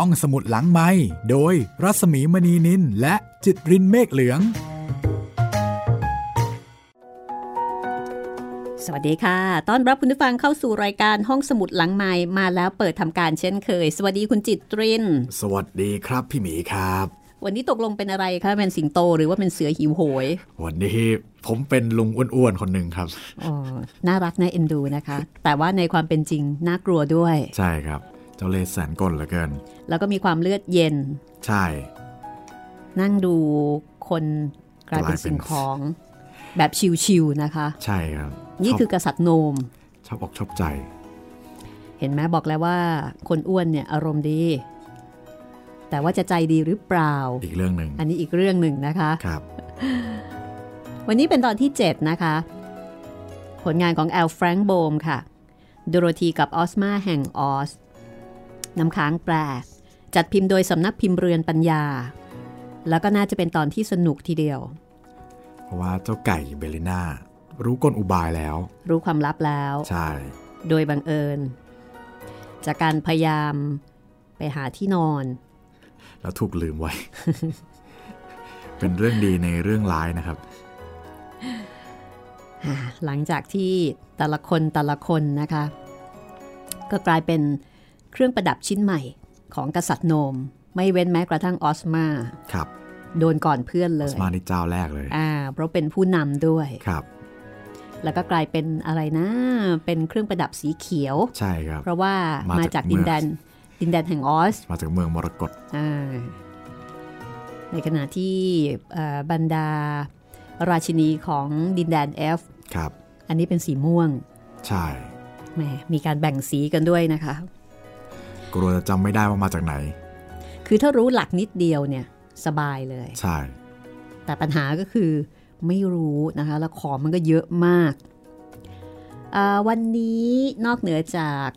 ห้องสมุดหลังไม้โดยรัสมีมณีนินและจิตรินเมฆเหลือง สวัสดีค่ะ ต้อนรับคุณผู้ฟังเข้าสู่รายการห้องสมุดหลังไม้มาแล้วเปิดทำการเช่นเคย สวัสดีคุณจิตริน สวัสดีครับพี่หมีครับ วันนี้ตกลงเป็นอะไรคะเป็นสิงโตหรือว่าเป็นเสือหิวโหย วันนี้ผมเป็นลุงอ้วนๆคนหนึ่งครับอ๋อน่ารักน่าเอ็นดูนะคะ แต่ว่าในความเป็นจริงน่ากลัวด้วย ใช่ครับ เจ้าเลสแสนกลเหลือเกิน แล้วก็มีความเลือดเย็น ใช่ นั่งดูคนกลายเป็นกลายเป็นสิ่งของแบบชิวๆนะคะ ใช่ครับ นี่ชบคือกษัตริย์โนม ชอบอกชอบใจ เห็นไหมบอกแล้วว่าคนอ้วนเนี่ยอารมณ์ดี แต่ว่าจะใจดีหรือเปล่า อีกเรื่องหนึ่ง อันนี้อีกเรื่องหนึ่งนะคะ ครับ วันนี้เป็นตอนที่ 7 นะคะ ผลงานของแอลแฟรงค์โบมค่ะ โดโรธีกับออซมาแห่งออซ น้ำค้างแปล จัดพิมพ์โดยสำนักพิมพ์เรือนปัญญา แล้วก็น่าจะเป็นตอนที่สนุกทีเดียว เพราะว่าเจ้าไก่เบลลิน่ารู้กลอุบายแล้ว รู้ความลับแล้ว ใช่ โดยบังเอิญ จากการพยายามไปหาที่นอน แล้วถูกลืมไว้ เป็นเรื่องดีในเรื่องร้ายนะครับหลังจากที่แต่ละคนแต่ละคนนะคะ ก็กลายเป็น เครื่องประดับชิ้นใหม่ของกษัตริย์โนม ไม่เว้นแม้กระทั่งออสมาครับโดนก่อนเพื่อนเลออยสมานี่เจ้าแรกเลยอ่าเพราะเป็นผู้นำด้วยครับ แล้วก็กลายเป็นอะไรนะ เป็นเครื่องประดับสีเขียว ใช่ครับ เพราะว่ามามาจากจากดินแดนดินแดนแห่งออส มาจากเมืองมรกตอ่าในขณะที่เอ่อบรรดาราชินีของดินแดนเอฟครับ อันนี้เป็นสีม่วง ใช่แหมมีการแบ่งสีกันด้วยนะคะ กลัวจะจำไม่ได้ว่ามาจากไหน คือถ้ารู้หลักนิดเดียวเนี่ย สบายเลย ใช่ แต่ปัญหาก็คือไม่รู้นะคะ แล้วของมันก็เยอะมากอ่าวันนี้นอกเหนือจาก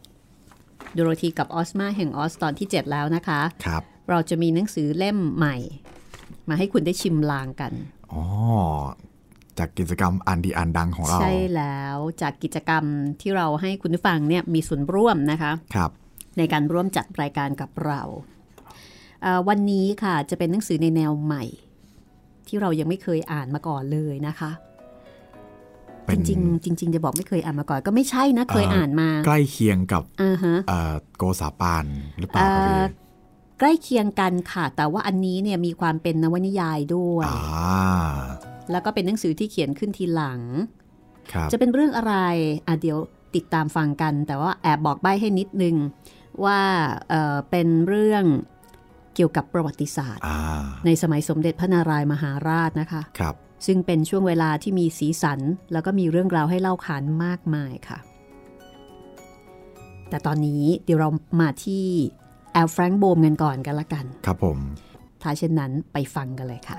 โดโรธีกับออสมาแห่งออสตอนที่ 7 แล้วนะคะครับเราจะมีหนังสือเล่มใหม่ มาให้คุณได้ชิมลางกัน อ๋อ จากกิจกรรมอันดีอันดังของเรา ใช่แล้วจากกิจกรรมที่เราให้คุณผู้ฟังเนี่ยมีส่วนร่วมนะคะ ครับ ในการร่วมจัดรายการกับเราเอ่อวันนี้ค่ะจะเป็นหนังสือในแนวใหม่ ที่เรายังไม่เคยอ่านมาก่อนเลยนะคะเป็จนริงๆจริงๆจะบอกไม่เคยอ่านมาก่อนก็ไม่ใช่นะเคยเอ่ออ่อ่านมา ใกล้เคียงกับอ่าฮะเอ่อโกสาปานหรือเปล่าเอ่ครับพี่อใกล้เคียงกันค่ะ แต่ว่าอันนี้เนี่ยมีความเป็นนวนิยายด้วยอ่าแล้วก็เป็นหนังสือที่เขียนขึ้นทีหลังครับจะเป็นเรื่องอะไรอะเดี๋ยวติดตามฟังกัน แต่ว่าแอบบอกใบ้ให้นิดนึง ว่าเอ่อเป็นเรื่องเกี่ยวกับประวัติศาสตร์อ่าในสมัยสมเด็จพระนารายมหาราชนะคะครับซึ่งเป็นช่วงเวลาที่มีสีสัน แล้วก็มีเรื่องราวให้เล่าขานมากมายค่ะ แต่ตอนนี้เดี๋ยวเรามาที่แอลแฟรงค์โบมกันก่อนกันละกัน ครับผมถ้าเช่นนั้นไปฟังกันเลยค่ะ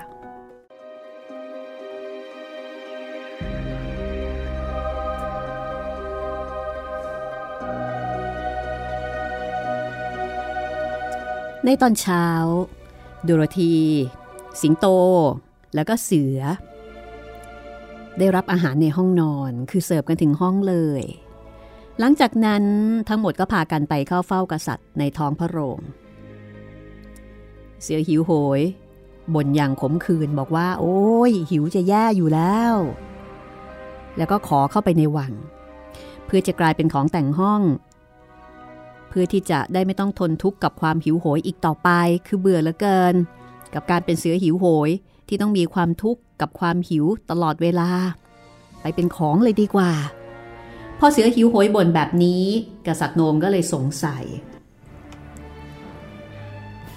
ในตอนเช้าโดโรธี สิงโต แล้วก็เสือ ได้รับอาหารในห้องนอนคือเสิร์ฟกันถึงห้องเลย หลังจากนั้นทั้งหมดก็พากันไปเข้าเฝ้ากษัตริย์ในท้องพระโรง เสือหิวโหยบ่นอย่างขมขื่นบอกว่า โอ้ย หิวจะแย่อยู่แล้ว แล้วก็ขอเข้าไปในวัง เพื่อจะกลายเป็นของแต่งห้อง เพื่อที่จะได้ไม่ต้องทนทุกข์กับความหิวโหยอีกต่อไป คือเบื่อเหลือเกิน กับการเป็นเสือหิวโหยที่ต้องมีความทุกข์กับความหิวตลอดเวลา ไปเป็นของเลยดีกว่า พอเสือหิวโหยบ่นแบบนี้ กษัตริย์โนมก็เลยสงสัย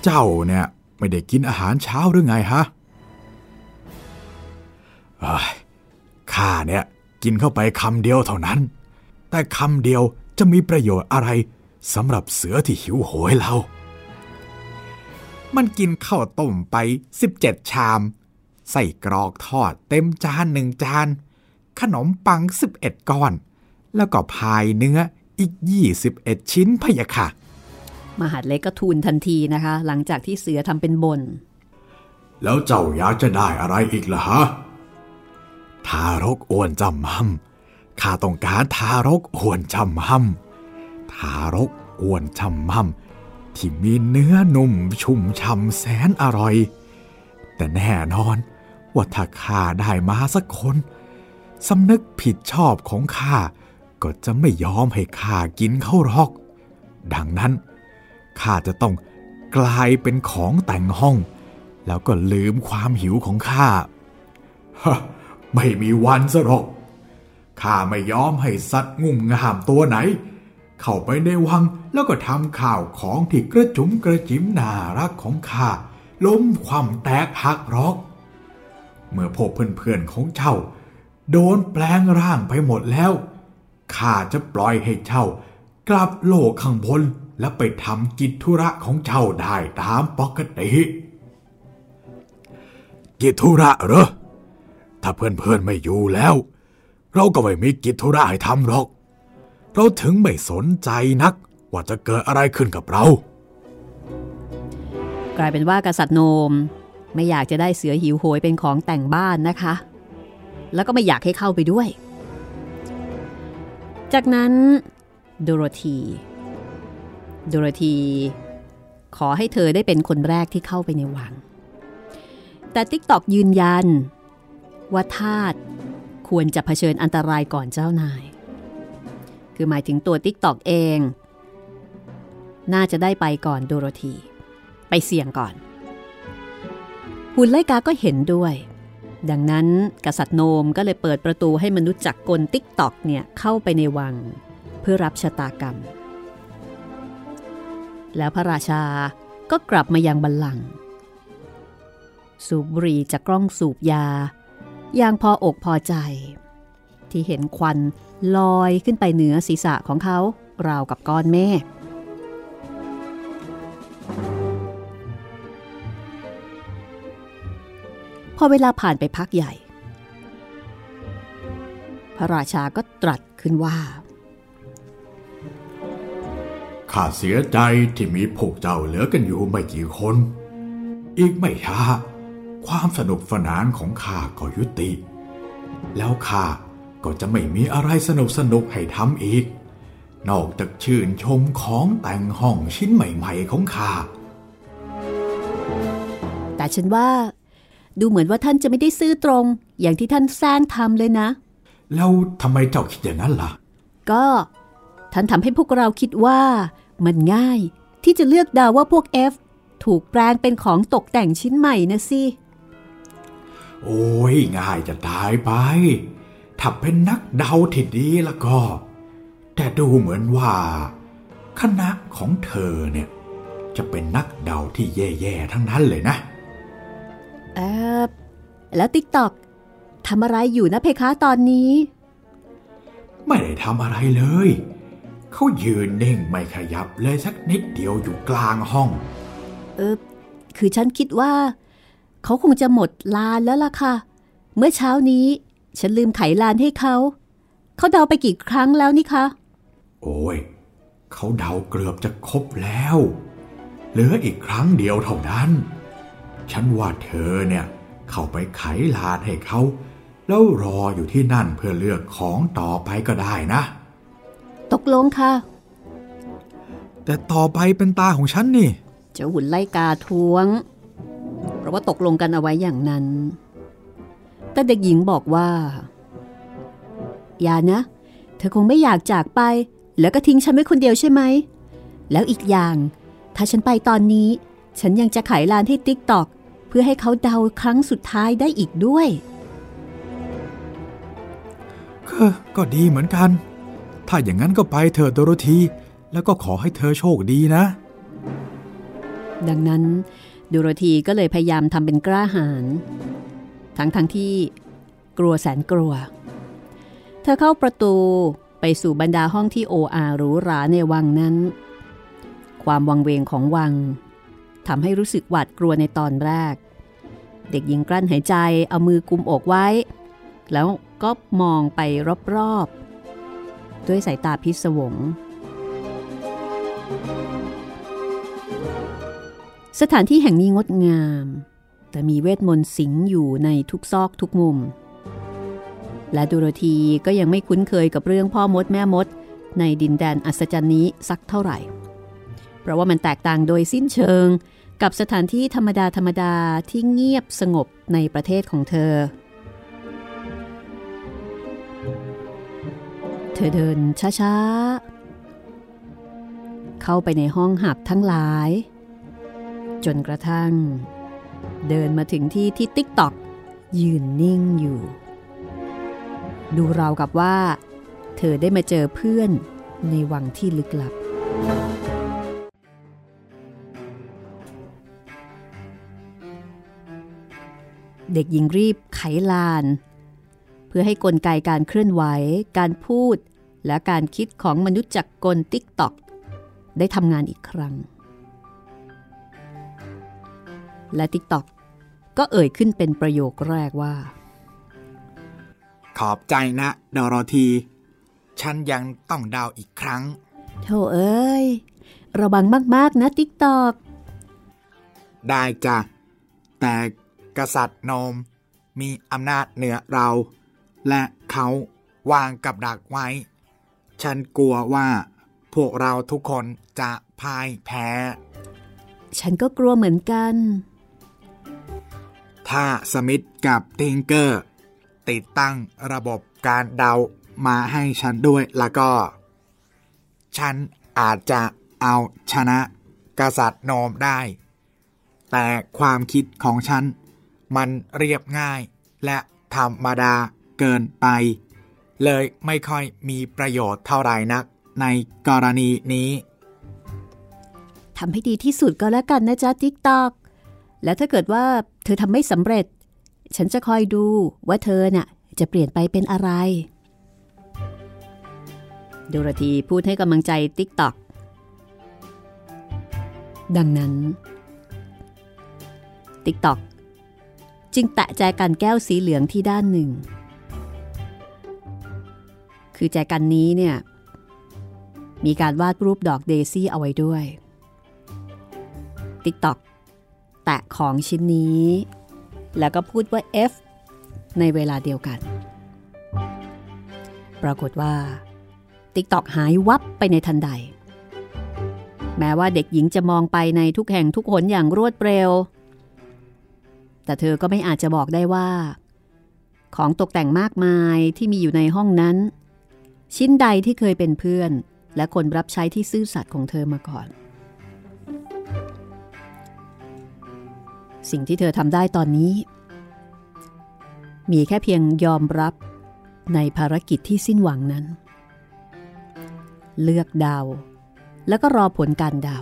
เจ้าเนี่ยไม่ได้กินอาหารเช้าหรือไงฮะเอ้ข้าเนี่ยกินเข้าไปคำเดียวเท่านั้น แต่คำเดียวจะมีประโยชน์อะไร สำหรับเสือที่หิวโหยเรา มันกินข้าวต้มไป 17 ชาม ใส่กรอกทอดเต็มจานหนึ่งจาน ขนมปัง 11 ก้อน แล้วก็พายเนื้ออีก 21 ชิ้นพะยะค่ะ มหาดเล็กก็ทูลทันทีนะคะ หลังจากที่เสือทำเป็นบน แล้วเจ้าอยากจะได้อะไรอีกล่ะฮะ ทารกอ้วนจำมั่มข้าต้องการทารกอ้วนจำมั่ม ทารกอ้วนจำมั่มที่มีเนื้อนุ่มชุ่มช่ำแสนอร่อย แต่แน่นอนว่าถ้าข้าได้มาสักคนสำนึกผิดชอบของข้าก็จะไม่ยอมให้ข้ากินเขาหรอก ดังนั้นข้าจะต้องกลายเป็นของแต่งห้อง แล้วก็ลืมความหิวของข้าฮะไม่มีวันซะหรอกข้าไม่ยอมให้สัตว์งุ่มงามตัวไหน เข้าไปในวังแล้วก็ทำข่าวของที่กระจุมกระจิมน่ารักของข้าล้มความแตกหักรอก เมื่อพวกเพื่อนๆของเจ้า โดนแปลงร่างไปหมดแล้วข้าจะปล่อยให้เจ้ากลับโลกข้างบนและไปทำกิจธุระของเจ้าได้ตามปกติกิจธุระเหรอถ้าเพื่อนๆไม่อยู่แล้ว เราก็ไม่มีกิจธุระให้ทำหรอก เราถึงไม่สนใจนักว่าจะเกิดอะไรขึ้นกับเรา กลายเป็นว่ากษัตริย์โนมไม่อยากจะได้เสือหิวโหยเป็นของแต่งบ้านนะคะ แล้วก็ไม่อยากให้เข้าไปด้วย จากนั้นโดโรธีโดโรธีขอให้เธอได้เป็นคนแรกที่เข้าไปในวัง แต่ติ๊กตอกยืนยัน ว่าทาสควรจะเผชิญอันตรายก่อนเจ้านาย คือหมายถึงตัวติ๊กตอกเอง น่าจะได้ไปก่อนโดโรธี ไปเสี่ยงก่อน หุ่นไล่กาก็เห็นด้วย ดังนั้นกษัตริย์โนมก็เลยเปิดประตูให้มนุษย์จักรกลติ๊กตอกเนี่ยเข้าไปในวัง เพื่อรับชะตากรรม แล้วพระราชาก็กลับมายังบัลลังก์สูบบุหรี่จากกล้องสูบยา อย่างพออกพอใจ ที่เห็นควัน ลอยขึ้นไปเหนือศีรษะของเขา ราวกับก้อนเมฆพอเวลาผ่านไปพักใหญ่ พระราชาก็ตรัสขึ้นว่าข้าเสียใจที่มีพวกเจ้าเหลือกันอยู่ไม่กี่คน อีกไม่ช้า ความสนุกสนานของข้าก็ยุติ แล้วข้า ก็จะไม่มีอะไรสนุกสนุกให้ทำอีก นอกจากชื่นชมของแต่งห้องชิ้นใหม่ ๆ ของข้าแต่ฉันว่า ดูเหมือนว่าท่านจะไม่ได้ซื่อตรง อย่างที่ท่านแซงทำเลยนะ แล้วทำไมเจ้าคิดอย่างนั้นล่ะ ก็ท่านทำให้พวกเราคิดว่า มันง่ายที่จะเลือกเดาว่าพวก F ถูกแปลงเป็นของตกแต่งชิ้นใหม่นะสิ โอ้ยง่ายจะตายไป ถ้าเป็นนักเดาที่ดีแล้วก็ แต่ดูเหมือนว่า คณะของเธอเนี่ย จะเป็นนักเดาที่แย่ๆทั้งนั้นเลยนะ เออแล้วติ๊กตอกทำอะไรอยู่นะเพคะตอนนี้ ไม่ได้ทำอะไรเลย เขายืนนิ่งไม่ขยับเลยสักนิดเดียวอยู่กลางห้อง เออคือฉันคิดว่า เขาคงจะหมดลานแล้วล่ะค่ะ เมื่อเช้านี้ ฉันลืมไขลานให้เขา เขาเดาไปกี่ครั้งแล้วนี่คะ โอ้ย เขาเดาเกือบจะครบแล้ว เหลืออีกครั้งเดียวเท่านั้น ฉันว่าเธอเนี่ย เข้าไปไขลานให้เขา แล้วรออยู่ที่นั่นเพื่อเลือกของต่อไปก็ได้นะ ตกลงค่ะ แต่ต่อไปเป็นตาของฉันนี่ เจ้าหุ่นไล่กาทวง เพราะว่าตกลงกันเอาไว้อย่างนั้น แต่เด็กหญิงบอกว่า อย่านะ เธอคงไม่อยากจากไป แล้วก็ทิ้งฉันไว้คนเดียวใช่ไหม แล้วอีกอย่าง ถ้าฉันไปตอนนี้ ฉันยังจะไขลานให้ติ๊กตอก เพื่อให้เขาเดาครั้งสุดท้ายได้อีกด้วยก็ก็ดีเหมือนกัน ถ้าอย่างนั้นก็ไปเถอะโดโรธี แล้วก็ขอให้เธอโชคดีนะ ดังนั้นดูโรธีก็เลยพยายามทำเป็นกล้าหาญ ทั้งทั้งที่กลัวแสนกลัว เธอเข้าประตูไปสู่บรรดาห้องที่โออาหรูหราในวังนั้น ความวังเวงของวังทำให้รู้สึกหวาดกลัวในตอนแรก เด็กหญิงกลั้นหายใจเอามือกุมอกไว้ แล้วก็มองไปรอบๆ ด้วยสายตาพิศวง สถานที่แห่งนี้งดงาม แต่มีเวทมนต์สิงอยู่ในทุกซอกทุกมุม และดูโรธีก็ยังไม่คุ้นเคยกับเรื่องพ่อมดแม่มด ในดินแดนอัศจรรย์นี้สักเท่าไหร่ เพราะว่ามันแตกต่างโดยสิ้นเชิงกับสถานที่ธรรมดาธรรมดาที่เงียบสงบในประเทศของเธอ เธอเดินช้าๆ เข้าไปในห้องหับทั้งหลาย จนกระทั่ง เดินมาถึงที่ที่ติ๊กตอกยืนนิ่งอยู่ ดูราวกับว่า เธอได้มาเจอเพื่อนในวังที่ลึกลับ เด็กหญิงรีบไขลาน เพื่อให้กลไกการเคลื่อนไหว การพูด และการคิดของมนุษย์จักรกลติ๊กตอกได้ทำงานอีกครั้ง และติ๊กตอก ก็เอ่ยขึ้นเป็นประโยคแรกว่า ขอบใจนะโดโรธีฉันยังต้องเดาอีกครั้งโธ่เอ้ย ระวังมาก ๆ นะติ๊กตอก ได้จ้ะ แต่กษัตริย์โนมมีอำนาจเหนือเรา และเขาวางกับดักไว้ ฉันกลัวว่าพวกเราทุกคนจะพ่ายแพ้ ฉันก็กลัวเหมือนกัน ถ้าสมิธกับติงเกอร์ ติดตั้งระบบการเดามาให้ฉันด้วยแล้วก็ ฉันอาจจะเอาชนะกษัตริย์โนมได้ แต่ความคิดของฉัน มันเรียบง่ายและธรรมดาเกินไป เลยไม่ค่อยมีประโยชน์เท่าไหร่นัก ในกรณีนี้ทำให้ดีที่สุดก็แล้วกันนะจ๊ะติ๊กตอก และถ้าเกิดว่าเธอทำไม่สำเร็จ ฉันจะคอยดูว่าเธอน่ะจะเปลี่ยนไปเป็นอะไร โดรธีพูดให้กำลังใจติ๊กตอกดังนั้น ติ๊กตอกจึงแตะแจกันแก้วสีเหลืองที่ด้านหนึ่ง คือแจกันนี้เนี่ย มีการวาดรูปดอกเดซี่เอาไว้ด้วย ติ๊กตอก แตะของชิ้นนี้ แล้วก็พูดว่า เอฟ ในเวลาเดียวกัน ปรากฏว่าติ๊กตอกหายวับไปในทันใด แม้ว่าเด็กหญิงจะมองไปในทุกแห่งทุกหนอย่างรวดเร็ว แต่เธอก็ไม่อาจจะบอกได้ว่า ของตกแต่งมากมายที่มีอยู่ในห้องนั้น ชิ้นใดที่เคยเป็นเพื่อน และคนรับใช้ที่ซื่อสัตย์ของเธอมาก่อน สิ่งที่เธอทำได้ตอนนี้ มีแค่เพียงยอมรับในภารกิจที่สิ้นหวังนั้น เลือกเดาแล้วก็รอผลการเดา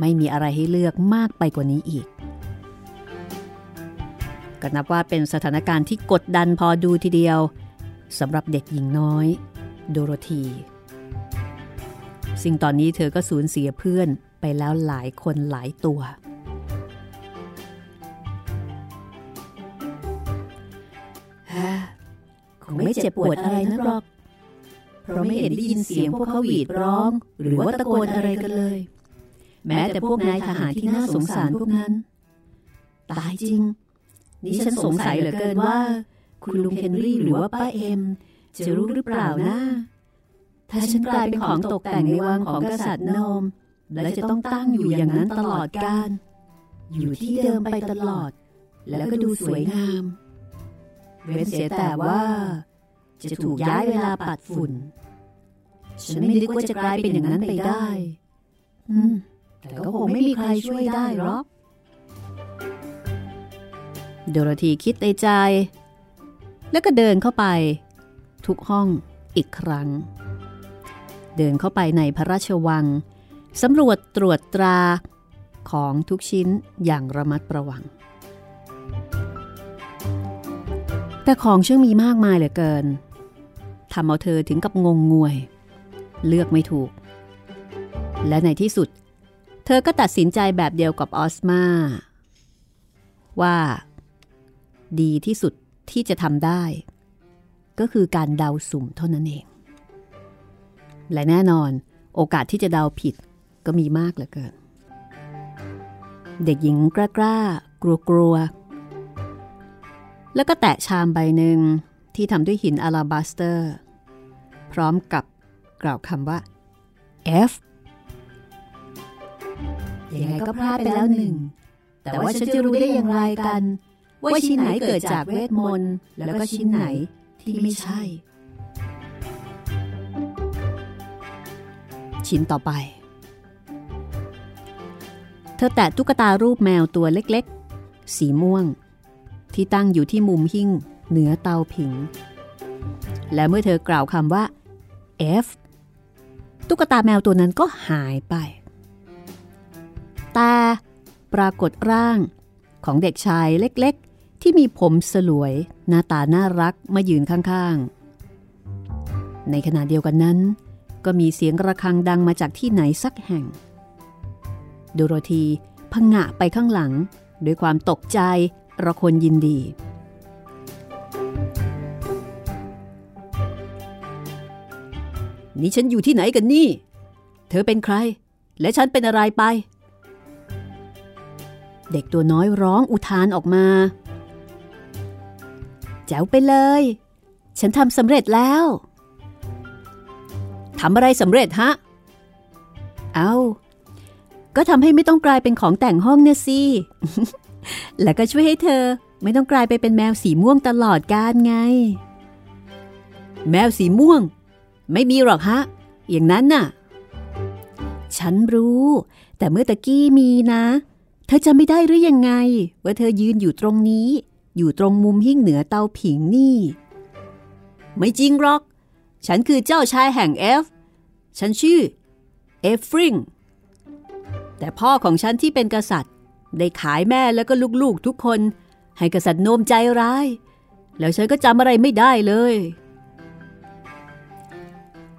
ไม่มีอะไรให้เลือกมากไปกว่านี้อีก ก็นับว่าเป็นสถานการณ์ที่กดดันพอดูทีเดียวสำหรับเด็กหญิงน้อย โดโรธีซึ่งตอนนี้เธอก็สูญเสียเพื่อนไปแล้วหลายคนหลายตัว คงไม่เจ็บปวดอะไรนักหรอก เพราะไม่เห็นได้ยินเสียงพวกเขาหวีดร้อง หรือว่าตะโกนอะไรกันเลย แม้แต่พวกนายทหารที่น่าสงสารพวกนั้น ตายจริง นี่ฉันสงสัยเหลือเกินว่า คุณลุงเฮนรี่หรือว่าป้าเอ็ม จะรู้หรือเปล่านะถ้าฉันกลายเป็นของตกแต่งในวังของกษัตริย์นม และจะต้องตั้งอยู่อย่างนั้นตลอดกาลอยู่ที่เดิมไปตลอด แล้วก็ดูสวยงาม เว้นเสียแต่ว่า จะถูกย้ายเวลาปัดฝุ่น ฉันไม่นึกว่าจะกลายเป็นอย่างนั้นไปได้ อืม แต่ก็คงไม่มีใครช่วยได้หรอก โดโรธีคิดในใจ แล้วก็เดินเข้าไป ทุกห้องอีกครั้ง เดินเข้าไปในพระราชวังสำรวจตรวจตราของทุกชิ้นอย่างระมัดระวัง แต่ของช่างมีมากมายเหลือเกินทำเอาเธอถึงกับงงงวย เลือกไม่ถูก และในที่สุด เธอก็ตัดสินใจแบบเดียวกับออสมาว่า ดีที่สุดที่จะทำได้ ก็คือการเดาสุ่มเท่านั้นเอง และแน่นอนโอกาสที่จะเดาผิดก็มีมากเหลือเกิน เด็กหญิงกล้ากล้ากลัวกลัว แล้วก็แตะชามใบหนึ่งที่ทำด้วยหินอาลาบัสเตอร์ พร้อมกับกล่าวคำว่า F ยังไงก็พลาดไปแล้วหนึ่ง แต่ว่าฉันจะรู้ได้อย่างไรกัน ว่าชิ้นไหนเกิดจากเวทมนต์ แล้วก็ชิ้นไหนที่ไม่ใช่ ชิ้นต่อไป เธอแตะตุ๊กตารูปแมวตัวเล็ก ๆ สีม่วง ที่ตั้งอยู่ที่มุมหิ้งเหนือเตาผิง และเมื่อเธอกล่าวคำว่า F ตุ๊กตาแมวตัวนั้นก็หายไป แต่ปรากฏร่างของเด็กชายเล็กๆ ที่มีผมสลวย หน้าตาน่ารักมายืนข้างๆ ในขณะเดียวกันนั้น ก็มีเสียงระฆังดังมาจากที่ไหนสักแห่ง โดโรธีพังงะไปข้างหลัง ด้วยความตกใจ เระคนยินดี นี่ฉันอยู่ที่ไหนกันนี่ เธอเป็นใคร และฉันเป็นอะไรไป เด็กตัวน้อยร้องอุทานออกมา แจ๋วไปเลย ฉันทำสำเร็จแล้วทำอะไรสำเร็จฮะ เอาก็ทำให้ไม่ต้องกลายเป็นของแต่งห้องเนี่ยสิ แล้วก็ช่วยให้เธอไม่ต้องกลายไปเป็นแมวสีม่วงตลอดกาลไง แมวสีม่วง ไม่มีหรอกฮะ อย่างนั้นน่ะ ฉันรู้ แต่เมื่อตะกี้มีนะ เธอจะไม่ได้หรือยังไง ว่าเธอยืนอยู่ตรงนี้ อยู่ตรงมุมหิ้งเหนือเตาผิงนี่ ไม่จริงหรอก ฉันคือเจ้าชายแห่งเอฟ ฉันชื่อเอฟริงแต่พ่อของฉันที่เป็นกษัตริย์ ได้ขายแม่แล้วก็ลูกๆทุกคน ให้กษัตริย์โน้มใจร้าย แล้วฉันก็จำอะไรไม่ได้เลย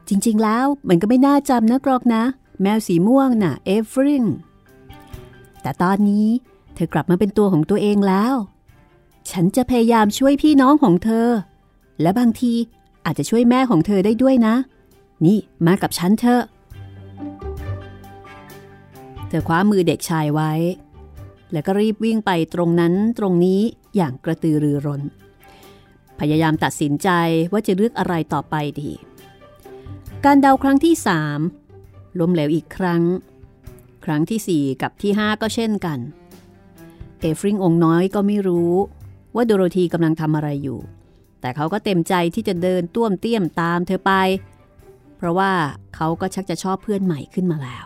จริงๆแล้วมันก็ไม่น่าจำนะกรอกนะ แมวสีม่วงน่ะเอฟริงแต่ตอนนี้เธอกลับมาเป็นตัวของตัวเองแล้ว ฉันจะพยายามช่วยพี่น้องของเธอ และบางทีอาจจะช่วยแม่ของเธอได้ด้วยนะ นี่มากับฉันเถอะเธอคว้ามือเด็กชายไว้ แล้วก็รีบวิ่งไปตรงนั้นตรงนี้อย่างกระตือรือร้น พยายามตัดสินใจว่าจะเลือกอะไรต่อไปดี การเดาครั้งที่สามล้มเหลวอีกครั้ง ครั้งที่สี่กับที่ห้าก็เช่นกัน เอฟริงองน้อยก็ไม่รู้ว่าโดโรธีกำลังทำอะไรอยู่ แต่เขาก็เต็มใจที่จะเดินต้วมเตี้ยมตามเธอไป เพราะว่าเขาก็ชักจะชอบเพื่อนใหม่ขึ้นมาแล้ว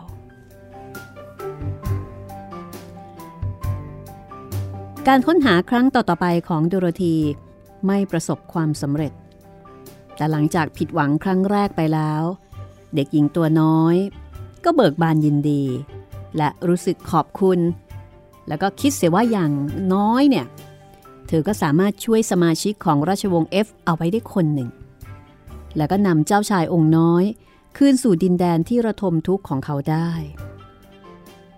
การค้นหาครั้งต่อๆไปของโดโรธีไม่ประสบความสำเร็จ แต่หลังจากผิดหวังครั้งแรกไปแล้ว เด็กหญิงตัวน้อย ก็เบิกบานยินดี และรู้สึกขอบคุณ แล้วก็คิดเสียว่าอย่างน้อยเนี่ย เธอก็สามารถช่วยสมาชิกของราชวงศ์เอฟเอาไว้ได้คนหนึ่ง แล้วก็นำเจ้าชายองค์น้อย คืนสู่ดินแดนที่ระทมทุกข์ของเขาได้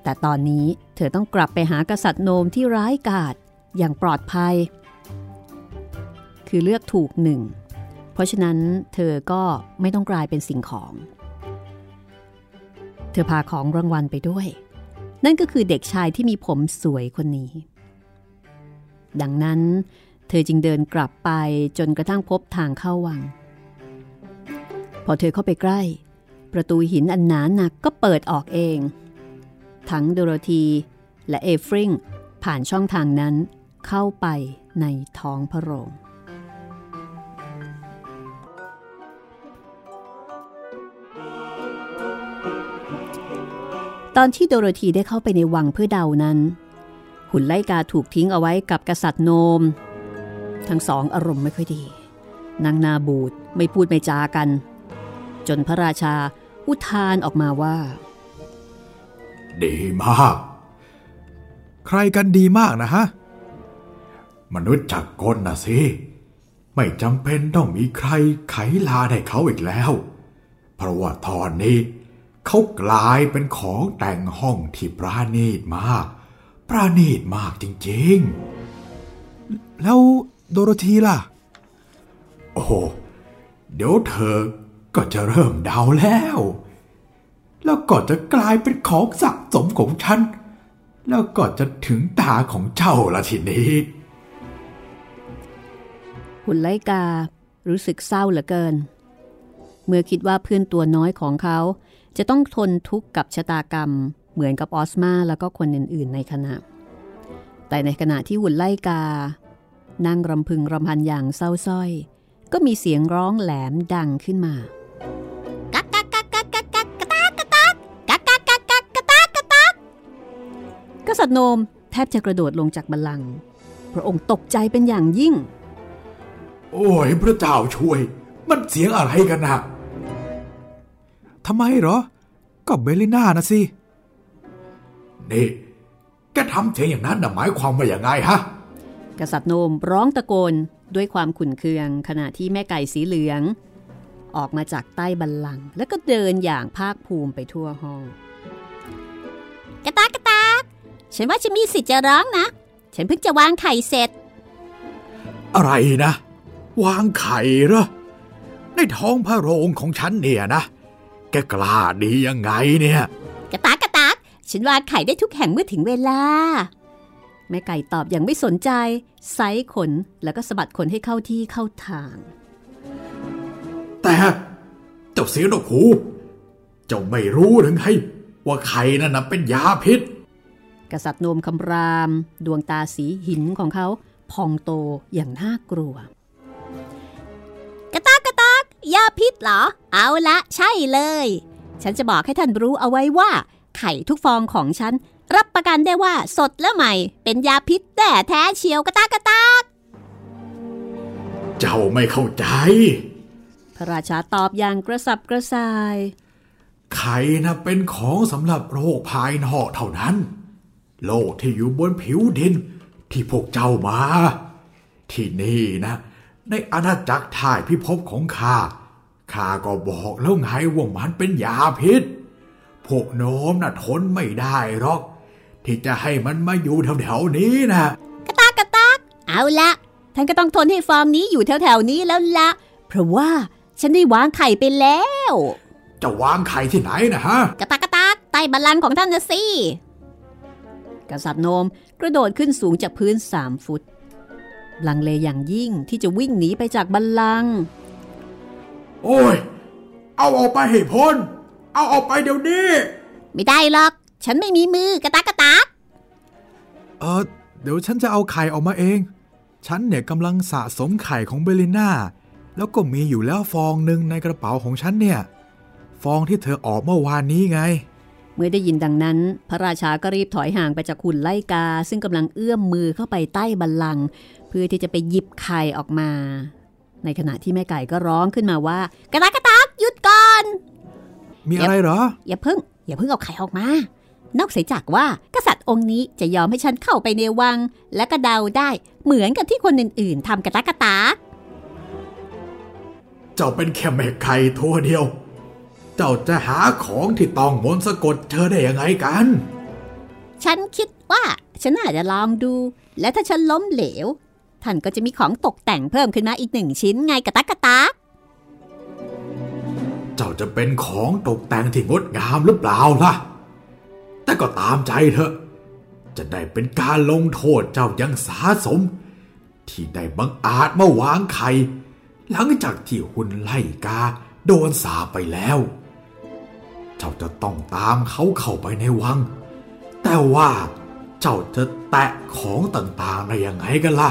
แต่ตอนนี้เธอต้องกลับไปหากษัตริย์โนมที่ร้ายกาจอย่างปลอดภัย คือเลือกถูกหนึ่ง เพราะฉะนั้นเธอก็ไม่ต้องกลายเป็นสิ่งของ เธอพาของรางวัลไปด้วย นั่นก็คือเด็กชายที่มีผมสวยคนนี้ ดังนั้น เธอจึงเดินกลับไปจนกระทั่งพบทางเข้าวัง พอเธอเข้าไปใกล้ ประตูหินอันหนาหนักก็เปิดออกเอง ทั้งโดโรธีและเอฟริงผ่านช่องทางนั้นเข้าไปในท้องพระโรงตอนที่โดโรธีได้เข้าไปในวังเพื่อเดานั้น หุ่นไล่กาถูกทิ้งเอาไว้กับกษัตริย์โนม ทั้งสองอารมณ์ไม่ค่อยดี นางนาบูดไม่พูดไม่จากัน จนพระราชาอุทานออกมาว่า ดีมาก ใครกันดีมากนะฮะ มนุษย์จักกลนะสิ ไม่จำเป็นต้องมีใครไขลาให้เขาอีกแล้ว เพราะว่าตอนนี้ เขากลายเป็นของแต่งห้องที่ปราณีตมาก ปราณีตมากจริงๆ แล้วโดโรธีล่ะ โอ้เดี๋ยวเธอก็จะเริ่มเดาแล้ว แล้วก็จะกลายเป็นของสะสมของฉัน แล้วก็จะถึงตาของเจ้าละทีนี้ หุ่นไลการู้สึกเศร้าเหลือเกิน เมื่อคิดว่าเพื่อนตัวน้อยของเขา จะต้องทนทุกข์กับชะตากรรม เหมือนกับออสมาแล้วก็คนอื่นๆในคณะ แต่ในขณะที่หุ่นไลกา นั่งรำพึงรำพันอย่างเศร้าส้อย ก็มีเสียงร้องแหลมดังขึ้นมา กษัตริย์โนมแทบจะกระโดดลงจากบัลลังก์พระองค์ตกใจเป็นอย่างยิ่ง โอ้ยพระเจ้าช่วย มันเสียงอะไรกันนะทำไมเหรอ ก็เบลิน่านะสิ นี่แกทำเสียงอย่างนั้นน่ะหมายความว่าอย่างไงฮะ กษัตริย์โนมร้องตะโกนด้วยความขุ่นเคือง ขณะที่แม่ไก่สีเหลือง ออกมาจากใต้บัลลังก์แล้วก็เดินอย่างภาคภูมิไปทั่วห้องกะตากกะตาก ฉันว่าฉันมีสิทธิ์จะร้องนะ ฉันเพิ่งจะวางไข่เสร็จ อะไรนะ วางไข่เหรอ ในท้องพระโรงของฉันเนี่ยนะ แกกล้าดียังไงเนี่ยกะตากกะตาก ฉันวางไข่ได้ทุกแห่งเมื่อถึงเวลา แม่ไก่ตอบอย่างไม่สนใจ ไซส์ขนแล้วก็สะบัดขนให้เข้าที่เข้าทาง แต่เจ้าเสียงนกหู เจ้าไม่รู้หรือไงว่าไข่นั่นนะเป็นยาพิษ กษัตริย์โนมคำราม ดวงตาสีหินของเขาพองโตอย่างน่ากลัวกะตากกะตากยาพิษเหรอ เอาละใช่เลย ฉันจะบอกให้ท่านรู้เอาไว้ว่า ไข่ทุกฟองของฉัน รับประกันได้ว่าสดและใหม่ เป็นยาพิษแต่แท้เชียวกะตากกะตากเจ้าไม่เข้าใจ พระราชาตอบอย่างกระสับกระส่าย ไข่นะเป็นของสำหรับโรคภายนอกเท่านั้น โรคที่อยู่บนผิวดินที่พวกเจ้ามา ที่นี่นะ ในอาณาจักรถ่ายพิภพของข้าข้าก็บอกแล้วไงว่ามันเป็นยาพิษ พวกโน้มน่ะทนไม่ได้หรอก ที่จะให้มันมาอยู่แถวๆนี้นะกะตากกะตากเอาละท่านก็ต้องทนให้ฟองนี้อยู่แถวๆนี้แล้วละเพราะว่าฉันได้วางไข่ไปแล้ว จะวางไข่ที่ไหนนะฮะกะตากกะตากใต้บัลลังก์ของท่านนะสิ กษัตริย์โนมกระโดดขึ้นสูงจากพื้นสามฟุต ลังเลอย่างยิ่งที่จะวิ่งหนีไปจากบัลลังก์โอ้ย เอาออกไปให้พ้น เอาออกไปเดี๋ยวนี้ ไม่ได้หรอก ฉันไม่มีมือกระต๊ากกระต๊ากเออเดี๋ยวฉันจะเอาไข่ออกมาเอง ฉันเนี่ยกำลังสะสมไข่ของเบลิน่า แล้วก็มีอยู่แล้วฟองหนึ่งในกระเป๋าของฉันเนี่ย ฟองที่เธอออกเมื่อวานนี้ไง เมื่อได้ยินดังนั้น พระราชาก็รีบถอยห่างไปจากหุ่นไล่กา ซึ่งกำลังเอื้อมมือเข้าไปใต้บัลลังก์เพื่อที่จะไปหยิบไข่ออกมา ในขณะที่แม่ไก่ก็ร้องขึ้นมาว่ากะตากกะตากหยุดก่อน มีอะไรเหรอ อย่าเพิ่ง อย่าเพิ่งเอาไข่ออกมา นอกเสียจากว่ากษัตริย์องค์นี้จะยอมให้ฉันเข้าไปในวัง และก็เดาได้เหมือนกับที่คนอื่นๆทำกะตากกะตากเจ้าเป็นแค่แม่ไข่ตัวเดียว เจ้าจะหาของที่ต้องมนต์สะกดเธอได้ยังไงกัน ฉันคิดว่าฉันน่าจะลองดู และถ้าฉันล้มเหลว ท่านก็จะมีของตกแต่งเพิ่มขึ้นมาอีกหนึ่งชิ้นไงกะตากกะตากเจ้าจะเป็นของตกแต่งที่งดงามหรือเปล่าล่ะ แต่ก็ตามใจเถอะ จะได้เป็นการลงโทษเจ้าอยังสาสม ที่ได้บังอาจมาวางไข่หลังจากที่หุ่นไล่กาโดนสาปไปแล้ว เจ้าจะต้องตามเขาเข้าไปในวัง แต่ว่าเจ้าจะแตะของต่างๆได้ยังไงกันล่ะ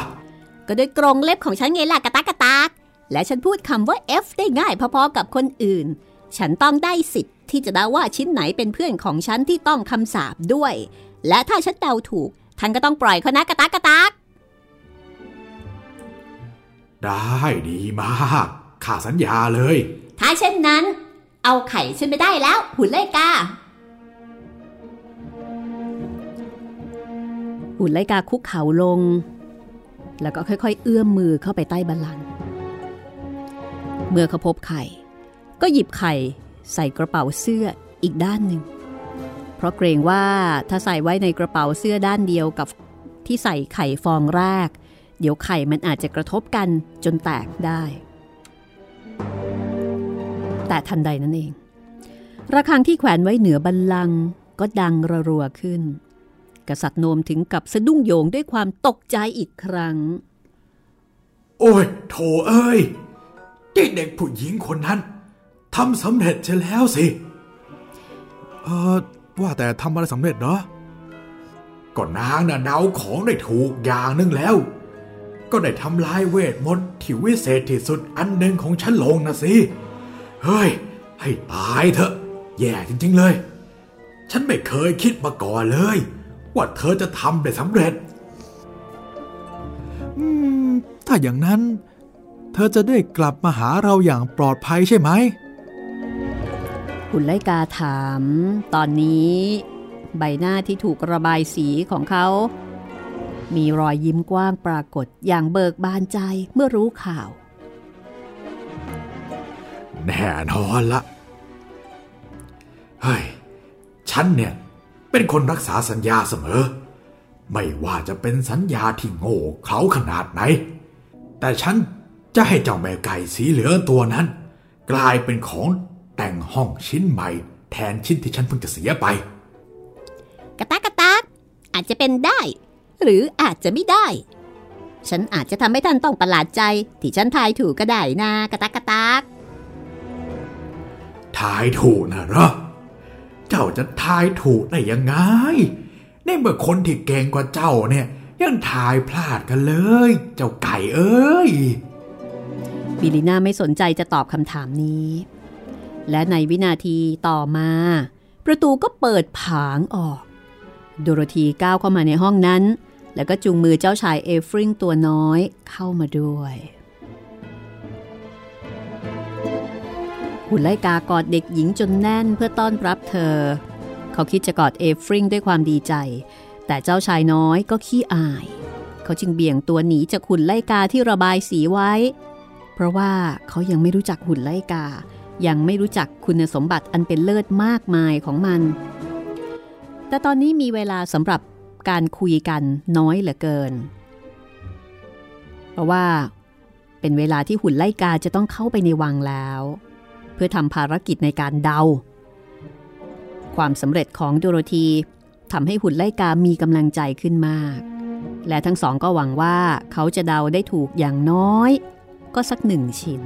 ก็ด้วยกรงเล็บของฉันไงล่ะกะตากกะตากและฉันพูดคำว่า F ได้ง่ายพอๆกับคนอื่น ฉันต้องได้สิทธิ์ที่จะเดาว่าชิ้นไหนเป็นเพื่อนของฉันที่ต้องคำสาปด้วย และถ้าฉันเดาถูกท่านก็ต้องปล่อยเขานะกะตากกะตากได้ดีมากข้าสัญญาเลย ถ้าเช่นนั้น เอาไข่ฉันไปได้แล้ว หุ่นไลกา หุ่นไลกาคุกเข่าลง แล้วก็ค่อย ๆ เอื้อมมือเข้าไปใต้บัลลังก์เมื่อเขาพบไข่ ก็หยิบไข่ใส่กระเป๋าเสื้ออีกด้านหนึ่ง เพราะเกรงว่าถ้าใส่ไว้ในกระเป๋าเสื้อด้านเดียวกับที่ใส่ไข่ฟองแรก เดี๋ยวไข่มันอาจจะกระทบกันจนแตกได้ แต่ทันใดนั่นเองระฆังที่แขวนไว้เหนือบัลลังก็ดังระรัวขึ้น กษัตริย์โนมถึงกับสะดุ้งโยงด้วยความตกใจอีกครั้ง โอ้ยโถเอ้ยเด็กเด็กผู้หญิงคนนั้นทำสำเร็จใช่แล้วสิ เออว่าแต่ทำอะไรสำเร็จเหรอก็นางน่ะเดาของได้ถูกอย่างนึงแล้ว ก็ได้ทำลายเวทมนต์ที่วิเศษที่สุดอันหนึ่งของฉันลงนะสิ เฮ้ย ให้ตายเถอะ แย่จริงๆเลย ฉันไม่เคยคิดมาก่อนเลย ว่าเธอจะทำได้สำเร็จ อืม ถ้าอย่างนั้น เธอจะได้กลับมาหาเราอย่างปลอดภัยใช่ไหมหุ่นไลกาถาม ตอนนี้ ใบหน้าที่ถูกระบายสีของเขา มีรอยยิ้มกว้างปรากฏอย่างเบิกบานใจเมื่อรู้ข่าว แน่นอนละเฮ้ย ฉันเนี่ย เป็นคนรักษาสัญญาเสมอ ไม่ว่าจะเป็นสัญญาที่โง่เขลาขนาดไหน แต่ฉันจะให้เจ้าแม่ไก่สีเหลืองตัวนั้น กลายเป็นของแต่งห้องชิ้นใหม่แทนชิ้นที่ฉันเพิ่งจะเสียไป กระตากกระตากอาจจะเป็นได้ หรืออาจจะไม่ได้ ฉันอาจจะทำให้ท่านต้องประหลาดใจ ที่ฉันทายถูกก็ได้นะกระตากกระตาก ทายถูกนะหรอ เจ้าจะทายถูกได้ยังไง ในเมื่อคนที่เก่งกว่าเจ้าเนี่ย ยังทายพลาดกันเลย เจ้าไก่เอ้ย บิลิน่าไม่สนใจจะตอบคำถามนี้ และในวินาทีต่อมา ประตูก็เปิดผางออก โดโรธีก้าวเข้ามาในห้องนั้น แล้วก็จูงมือเจ้าชายเอฟริงตัวน้อยเข้ามาด้วย หุ่นไล่กากอดเด็กหญิงจนแน่นเพื่อต้อนรับเธอ เขาคิดจะกอดเอฟริงด้วยความดีใจ แต่เจ้าชายน้อยก็ขี้อาย เขาจึงเบี่ยงตัวหนีจากหุ่นไล่กาที่ระบายสีไว้ เพราะว่าเขายังไม่รู้จักหุ่นไล่กา ยังไม่รู้จักคุณสมบัติอันเป็นเลิศมากมายของมัน แต่ตอนนี้มีเวลาสำหรับการคุยกันน้อยเหลือเกิน เพราะว่าเป็นเวลาที่หุ่นไล่กาจะต้องเข้าไปในวังแล้ว เพื่อทำภารกิจในการเดา ความสำเร็จของโดโรธีทำให้หุ่นไล่กามีกำลังใจขึ้นมาก และทั้งสองก็หวังว่าเขาจะเดาได้ถูกอย่างน้อย ก็สักหนึ่งชิ้น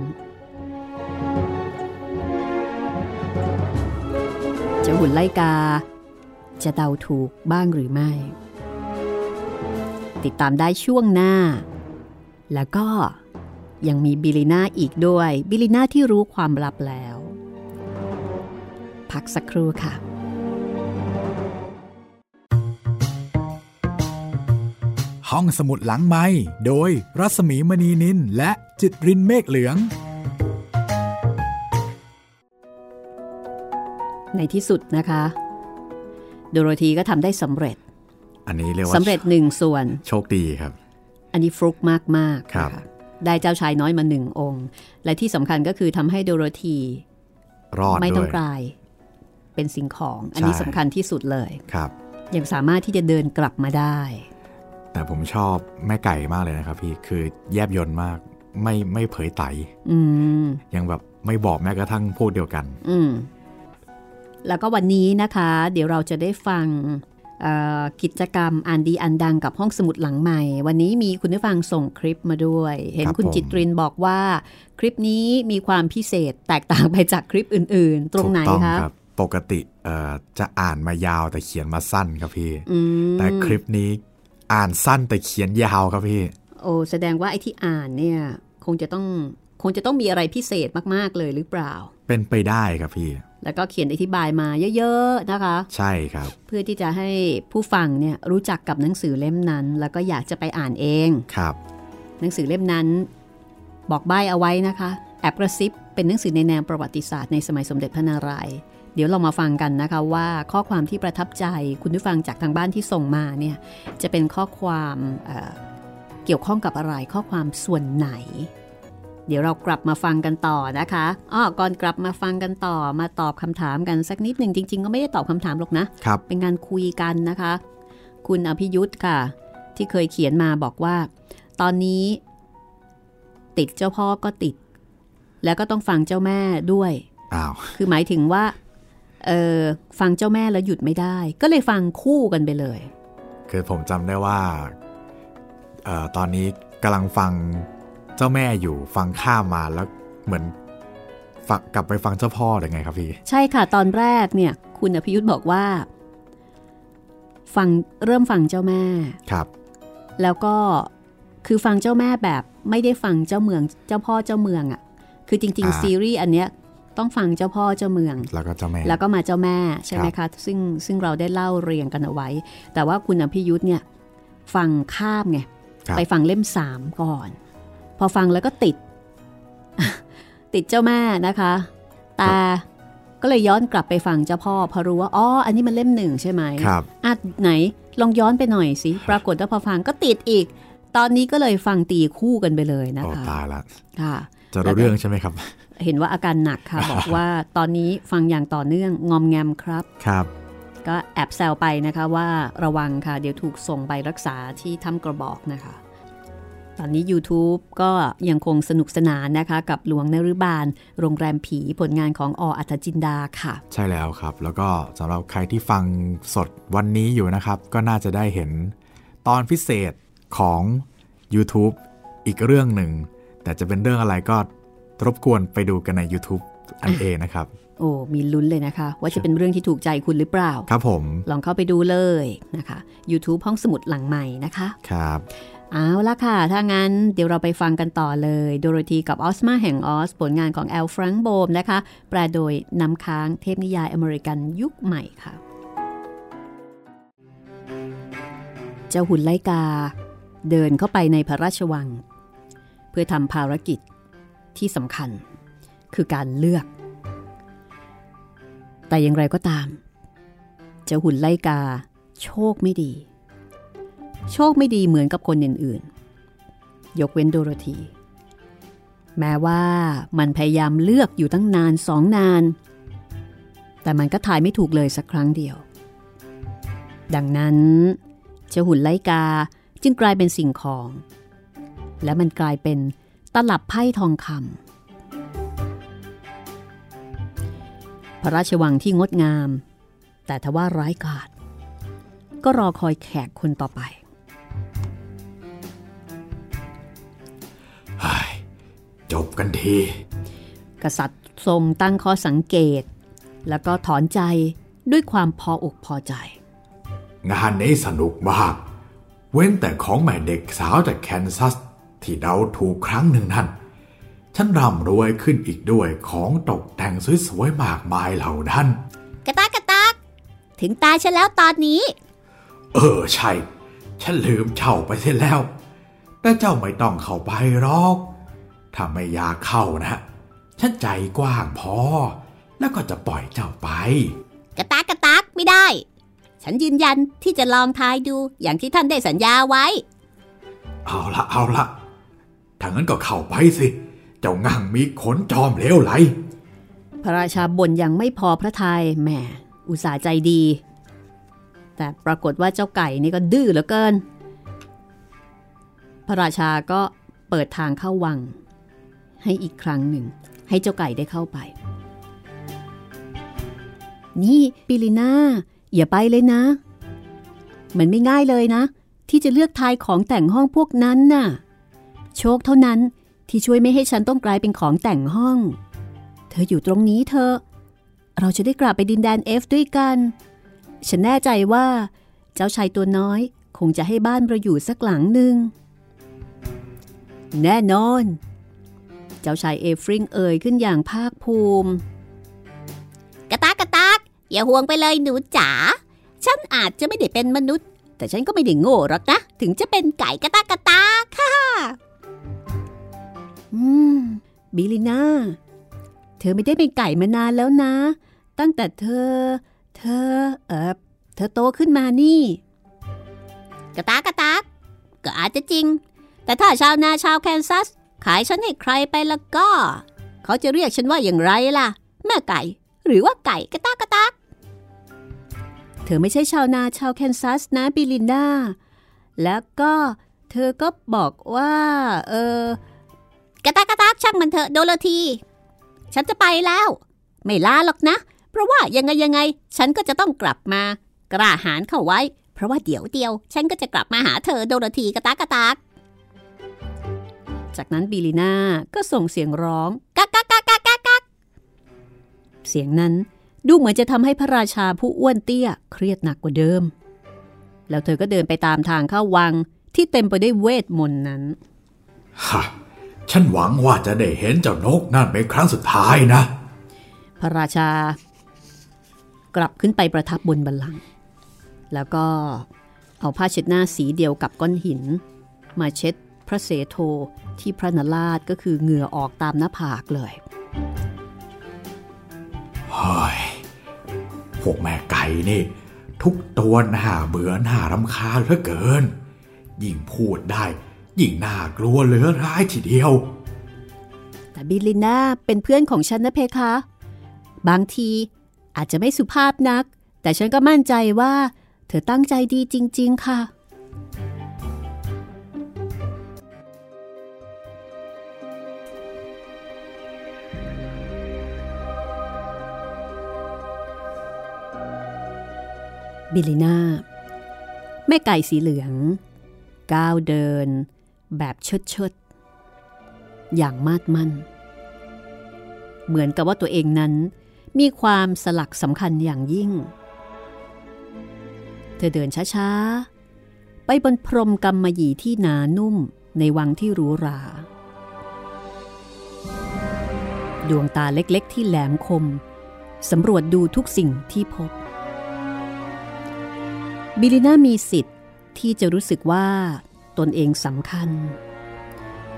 เจ้าหุ่นไล่กา จะเดาถูกบ้างหรือไม่ ติดตามได้ช่วงหน้า แล้วก็ ยังมีบิลิน่าอีกด้วย บิลิน่าที่รู้ความลับแล้ว พักสักครู่ค่ะห้องสมุดหลังไม้โดยรัสมีมณีนินและจิตรินเมฆเหลือง ในที่สุดนะคะ โดโรธีก็ทำได้สำเร็จ อันนี้เรียกว่าสำเร็จหนึ่งส่วน โชคดีครับ อันนี้ฟลุกมากมากๆครับนะะ ได้เจ้าชายน้อยมาหนึ่งองค์ และที่สำคัญก็คือทำให้โดโรธีรอดไม่ต้ด้อวงยกลาย เป็นสิ่งของ อันนี้ใช่สำคัญที่สุดเลยครับยังสามารถที่จะเดินกลับมาได้ แต่ผมชอบแม่ไก่มากเลยนะครับพี่คือแยบยนต์มากไม่ไม่เผยไตอืมยังแบบไม่บอกแม้กระทั่งพวกเดียวกัน อืมแล้วก็วันนี้นะคะ เดี๋ยวเราจะได้ฟังเอ่อ กิจกรรมอ่านดีอันดังกับห้องสมุดหลังใหม่ วันนี้มีคุณผู้ฟังส่งคลิปมาด้วย เห็นครับคุณผมจิตรินบอกว่า คลิปนี้มีความพิเศษแตกต่างไปจากคลิปอื่น ๆ ตรงไหนถูกต้องคะครับ ปกติเอ่อจะอ่านมายาวแต่เขียนมาสั้นครับพี่อืมแต่คลิปนี้อ่านสั้นแต่เขียนยาวครับพี่ โอ้แสดงว่าไอ้ที่อ่านเนี่ย คงจะต้องคงจะต้องมีอะไรพิเศษมาก ๆ เลยหรือเปล่า เป็นไปได้ครับพี่ แล้วก็เขียนอธิบายมาเยอะๆนะคะ ใช่ครับ เพื่อที่จะให้ผู้ฟังเนี่ยรู้จักกับหนังสือเล่มนั้น แล้วก็อยากจะไปอ่านเองครับ หนังสือเล่มนั้นบอกใบ้เอาไว้นะคะ แอบกระซิบเป็นหนังสือในแนวประวัติศาสตร์ในสมัยสมเด็จพระนารายณ์เดี๋ยวเรามาฟังกันนะคะว่าข้อความที่ประทับใจคุณผู้ฟังจากทางบ้านที่ส่งมาเนี่ยจะเป็นข้อความเอ่อเกี่ยวข้องกับอะไรข้อความส่วนไหน เดี๋ยวเรากลับมาฟังกันต่อนะคะอ้อก่อนกลับมาฟังกันต่อมาตอบคำถามกันสักนิดหนึ่งจริง ๆ ก็ไม่ได้ตอบคำถามหรอกนะครับเป็นการคุยกันนะคะ คุณอภิยุทธ์ค่ะ ที่เคยเขียนมาบอกว่า ตอนนี้ ติดเจ้าพ่อก็ติด แล้วก็ต้องฟังเจ้าแม่ด้วยอ้าวคือหมายถึงว่าเออฟังเจ้าแม่แล้วหยุดไม่ได้ ก็เลยฟังคู่กันไปเลย คือผมจำได้ว่าเอ่อตอนนี้กำลังฟัง เจ้าแม่อยู่ฟังข้ามมาแล้วเหมือนฟังกลับไปฟังเจ้าพ่อหรือไงครับพี่ ใช่ค่ะตอนแรกเนี่ย คุณอภิยุทธ์บอกว่า ฟังเริ่มฟังเจ้าแม่ครับ แล้วก็คือฟังเจ้าแม่แบบไม่ได้ฟังเจ้าเมืองเจ้าพ่อเจ้าเมืองอะ่ะ คือจริงอ่าๆซีรีส์อันเนี้ยต้องฟังเจ้าพ่อเจ้าเมือง แล้วก็เจ้าแม่แล้วก็มาเจ้าแม่ใช่ไหมคะซึ่งซึ่งเราได้เล่าเรียงกันเอาไว้ แต่ว่าคุณอภิยุทธ์เนี่ย ฟังข้ามไงครับไปฟังเล่มสามก่อน พอฟังแล้วก็ติด ติดเจ้าแม่นะคะแต่ก็เลยย้อนกลับไปฟังเจ้าพ่อพอรู้ว่าอ๋ออันนี้มันเล่มหนึ่งใช่ไหมครับอะไหนลองย้อนไปหน่อยสิปรากฏว่าพอฟังก็ติดอีก ตอนนี้ก็เลยฟังตีคู่กันไปเลยนะโอ้คะตายละค่ะจะรู้เรื่องใช่ไหมครับ เห็นว่าอาการหนักค่ะ บอกว่าตอนนี้ฟังอย่างต่อเนื่องงอมแงมครับครับ ก็แอบแซวไปนะคะว่าระวังค่ะ เดี๋ยวถูกส่งไปรักษาที่ถ้ำกระบอกนะคะ ตอนนี้ YouTube ก็ยังคงสนุกสนานนะคะ กับหลวงนรุบาล โรงแรมผีผลงานของออัธจินดาค่ะ ใช่แล้วครับ แล้วก็สำหรับใครที่ฟังสดวันนี้อยู่นะครับ ก็น่าจะได้เห็นตอนพิเศษของ YouTube อีกเรื่องหนึ่ง แต่จะเป็นเรื่องอะไรก็รบกวนไปดูกันใน YouTube อันเองนะครับ โอ้มีลุ้นเลยนะคะ ว่าจะเป็นเรื่องที่ถูกใจคุณหรือเปล่า ครับผม ลองเข้าไปดูเลยนะคะ YouTube ห้องสมุดหลังใหม่นะคะ ครับ เอาละค่ะ ถ้างั้นเดี๋ยวเราไปฟังกันต่อเลยโดโรธีกับออสมาแห่งออส ผลงานของแอลฟรังโบมนะคะ แปลโดยน้ำค้างเทพนิยายอเมริกันยุคใหม่ค่ะ เจ้าหุ่นไลกา เดินเข้าไปในพระราชวัง เพื่อทำภารกิจที่สำคัญ คือการเลือก แต่อย่างไรก็ตาม เจ้าหุ่นไลกา โชคไม่ดี โชคไม่ดีเหมือนกับคนอื่นๆ ยกเว้นโดโรธี แม้ว่ามันพยายามเลือกอยู่ตั้งนานสองนาน แต่มันก็ทายไม่ถูกเลยสักครั้งเดียว ดังนั้นเจหุ่นไลกาจึงกลายเป็นสิ่งของ และมันกลายเป็นตลับไพ่ทองคำพระราชวังที่งดงาม แต่ทว่าร้ายกาจก็รอคอยแขกคนต่อไป จบกันที กษัตริย์ทรงตั้งข้อสังเกต แล้วก็ถอนใจด้วยความพออกพอใจ งานนี้สนุกมาก เว้นแต่ของแม่เด็กสาวจากแคนซัส ที่เดาถูกครั้งหนึ่งนั่น ฉันร่ำรวยขึ้นอีกด้วยของตกแต่งสวยๆมากมายเหล่านั้น กระตากกระตาก ถึงตาฉันแล้วตอนนี้ เออใช่ ฉันลืมเช่าไปเสียแล้ว แต่เจ้าไม่ต้องเข้าไปหรอก ถ้าไม่อยากเข้านะ ฉันใจกว้างพอ แล้วก็จะปล่อยเจ้าไป กระตากกระตากไม่ได้ ฉันยืนยันที่จะลองทายดูอย่างที่ท่านได้สัญญาไว้ เอาละเอาละถ้างั้นก็เข้าไปสิ เจ้างั่งมีขนจอมเหลวไหล พระราชาบ่นยังไม่พอพระทัยแหมอุตส่าห์ใจดี แต่ปรากฏว่าเจ้าไก่นี่ก็ดื้อเหลือเกิน พระราชาก็เปิดทางเข้าวัง ให้อีกครั้งหนึ่ง ให้เจ้าไก่ได้เข้าไป นี่ปิลิน่าอย่าไปเลยนะ มันไม่ง่ายเลยนะ ที่จะเลือกทายของแต่งห้องพวกนั้นน่ะ โชคเท่านั้นที่ช่วยไม่ให้ฉันต้องกลายเป็นของแต่งห้อง เธออยู่ตรงนี้เธอ เราจะได้กลับไปดินแดนเอฟด้วยกัน ฉันแน่ใจว่า เจ้าชายตัวน้อยคงจะให้บ้านเราอยู่สักหลังหนึ่ง แน่นอน เจ้าชายเอฟริงเอ่ยขึ้นอย่างภาคภูมิ กระตากกระตากอย่าห่วงไปเลยหนูจ๋า ฉันอาจจะไม่ได้เป็นมนุษย์ แต่ฉันก็ไม่ได้โง่หรอกนะ ถึงจะเป็นไก่กระตากกระตากค่ะ อืม บิลิน่า เธอไม่ได้เป็นไก่มานานแล้วนะ ตั้งแต่เธอ เธอ เออเธอโตขึ้นมานี่ กระตากกระตากก็อาจจะจริง แต่ถ้าชาวนาชาวแคนซัส ขายฉันให้ใครไปแล้วก็ เขาจะเรียกฉันว่าอย่างไรล่ะ แม่ไก่ หรือว่าไก่กระต๊ากกระต๊ากเธอไม่ใช่ชาวนาชาวแคนซัสนะบิลิน่าแล้วก็เธอก็บอกว่า เออกระต๊ากกระต๊ากช่างมันเถอะโดโรธี ฉันจะไปแล้ว ไม่ลาหรอกนะ เพราะว่ายังไงยังไง ฉันก็จะต้องกลับมากล้าหาญเข้าไว้ เพราะว่าเดี๋ยวเดียว ฉันก็จะกลับมาหาเธอโดโรธีกระต๊ากกระต๊าก จากนั้นบิลิน่าก็ส่งเสียงร้องกักกักกักกักกักกักเสียงนั้นดูเหมือนจะทำให้พระราชาผู้อ้วนเตี้ยเครียดหนักกว่าเดิม แล้วเธอก็เดินไปตามทางเข้าวังที่เต็มไปด้วยเวทมนต์นั้นฮะฉันหวังว่าจะได้เห็นเจ้านกนั่นเป็นครั้งสุดท้ายนะ พระราชา กลับขึ้นไปประทับบนบัลลังก์แล้วก็เอาผ้าเช็ดหน้าสีเดียวกับก้อนหิน มาเช็ดพระเสโท ที่พระนราชก็คือเหงื่อออกตามหน้าผากเลยเฮ้ยพวกแม่ไก่นี่ ทุกตัวหน้าเบื่อหน้ารำคาญเหลือเกิน ยิ่งพูดได้ ยิ่งน่ากลัวเหลือร้ายทีเดียว แต่บิลิน่าเป็นเพื่อนของฉันนะเพคะ บางทีอาจจะไม่สุภาพนัก แต่ฉันก็มั่นใจว่า เธอตั้งใจดีจริง ๆ ค่ะ บิลิน่า แม่ไก่สีเหลือง ก้าวเดิน แบบเชิดเชิดอย่างมาดมั่น เหมือนกับว่าตัวเองนั้น มีความสลักสำคัญอย่างยิ่ง เธอเดินช้าๆ ไปบนพรมกำมะหยี่ที่หนานุ่มในวังที่หรูหรา ดวงตาเล็กๆ ที่แหลมคมสำรวจดูทุกสิ่งที่พบ บิลิน่ามีสิทธิ์ที่จะรู้สึกว่าตนเองสำคัญ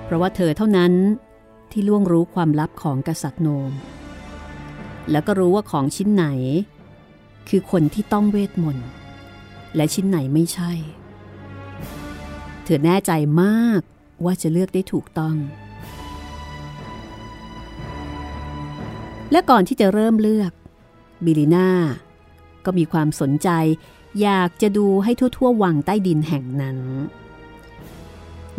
เพราะว่าเธอเท่านั้นที่ล่วงรู้ความลับของกษัตริย์โนม แล้วก็รู้ว่าของชิ้นไหน คือคนที่ต้องเวทมนต์และชิ้นไหนไม่ใช่ เธอแน่ใจมากว่าจะเลือกได้ถูกต้อง และก่อนที่จะเริ่มเลือกบิลิน่าก็มีความสนใจ อยากจะดูให้ทั่วๆ วังใต้ดินแห่งนั้น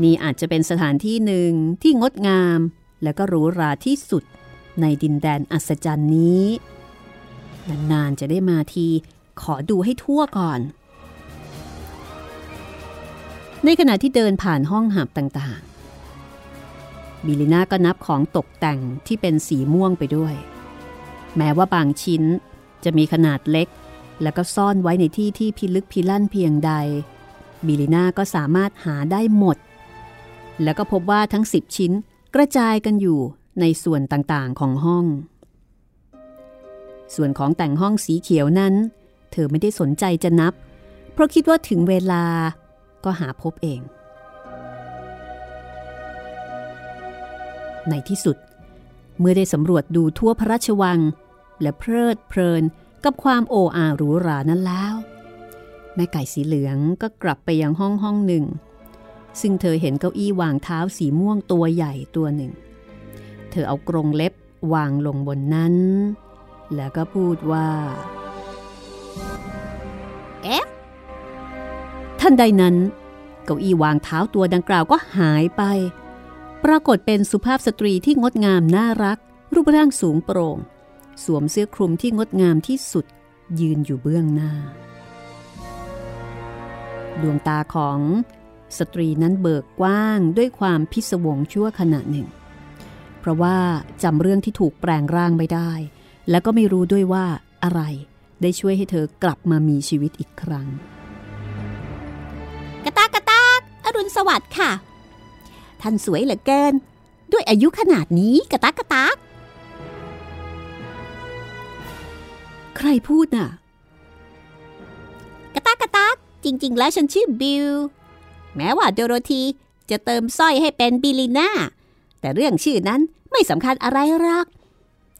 นี่อาจจะเป็นสถานที่หนึ่งที่งดงามและก็หรูหราที่สุดในดินแดนอัศจรรย์นี้ นานๆจะได้มาทีขอดูให้ทั่วก่อน ในขณะที่เดินผ่านห้องหับต่างๆ บิลิน่าก็นับของตกแต่งที่เป็นสีม่วงไปด้วย แม้ว่าบางชิ้นจะมีขนาดเล็ก แล้วก็ซ่อนไว้ในที่ที่พิลึกพิลั่นเพียงใด บิลิน่าก็สามารถหาได้หมด แล้วก็พบว่าทั้งสิบชิ้นกระจายกันอยู่ในส่วนต่างๆของห้อง ส่วนของแต่งห้องสีเขียวนั้น เธอไม่ได้สนใจจะนับ เพราะคิดว่าถึงเวลาก็หาพบเอง ในที่สุด เมื่อได้สำรวจดูทั่วพระราชวัง และเพลิดเพลิน กับความโออาหรูหรานั้นแล้ว แม่ไก่สีเหลืองก็กลับไปยังห้องห้องหนึ่ง ซึ่งเธอเห็นเก้าอี้วางเท้าสีม่วงตัวใหญ่ตัวหนึ่ง เธอเอากรงเล็บวางลงบนนั้น แล้วก็พูดว่าเอ๊ะท่านใดนั้น เก้าอี้วางเท้าตัวดังกล่าวก็หายไป ปรากฏเป็นสุภาพสตรีที่งดงามน่ารัก รูปร่างสูงโปร่ง สวมเสื้อคลุมที่งดงามที่สุดยืนอยู่เบื้องหน้า ดวงตาของสตรีนั้นเบิกกว้างด้วยความพิศวงชั่วขณะหนึ่ง เพราะว่าจำเรื่องที่ถูกแปลงร่างไม่ได้ และก็ไม่รู้ด้วยว่าอะไรได้ช่วยให้เธอกลับมามีชีวิตอีกครั้ง กระตากกระตากอรุณสวัสดิ์ค่ะ ท่านสวยเหลือเกิน ด้วยอายุขนาดนี้กระตากกระตาก ใครพูดน่ะ กระตากกระตากจริง ๆ แล้วฉันชื่อบิล แม้ว่าโดโรธีจะเติมสร้อยให้เป็นบิลิน่า แต่เรื่องชื่อนั้นไม่สำคัญอะไรหรอก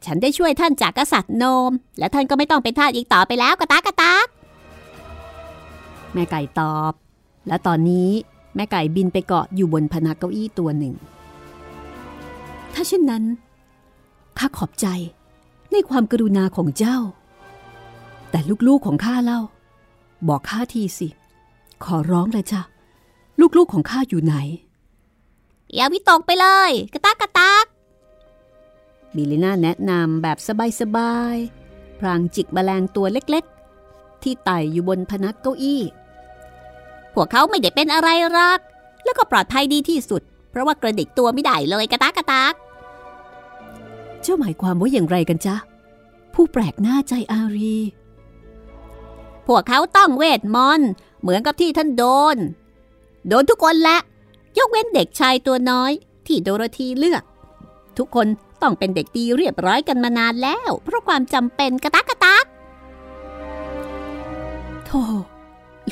ฉันได้ช่วยท่านจากกษัตริย์โนม และท่านก็ไม่ต้องเป็นทาสอีกต่อไปแล้วกระตากกระตากแม่ไก่ตอบ และตอนนี้แม่ไก่บินไปเกาะอยู่บนพนักเก้าอี้ตัวหนึ่ง ถ้าเช่นนั้นข้าขอบใจในความกรุณาของเจ้า แต่ลูกๆของข้าเล่า บอกข้าทีสิ ขอร้องเลยจ้ะ ลูกๆของข้าอยู่ไหน อย่าวิตกไปเลย กระตากกระตากบิลิน่าแนะนำแบบสบายๆ พรางจิกแมลงตัวเล็กๆ ที่ไต่อยู่บนพนักเก้าอี้ พวกเขาไม่ได้เป็นอะไรรัก แล้วก็ปลอดภัยดีที่สุด เพราะว่ากระดิกตัวไม่ได้เลยกระตากกระตากเจ้าหมายความว่าอย่างไรกันจ๊ะ ผู้แปลกหน้าใจอารีพ วกเขาต้องเวทมนต์เหมือนกับที่ท่านโดน โดนทุกคนแหละ ยกเว้นเด็กชายตัวน้อย ที่โดโรธีเลือก ทุกคนต้องเป็นเด็กดีเรียบร้อยกันมานานแล้ว เพราะความจำเป็นกระตักกระตักโธ่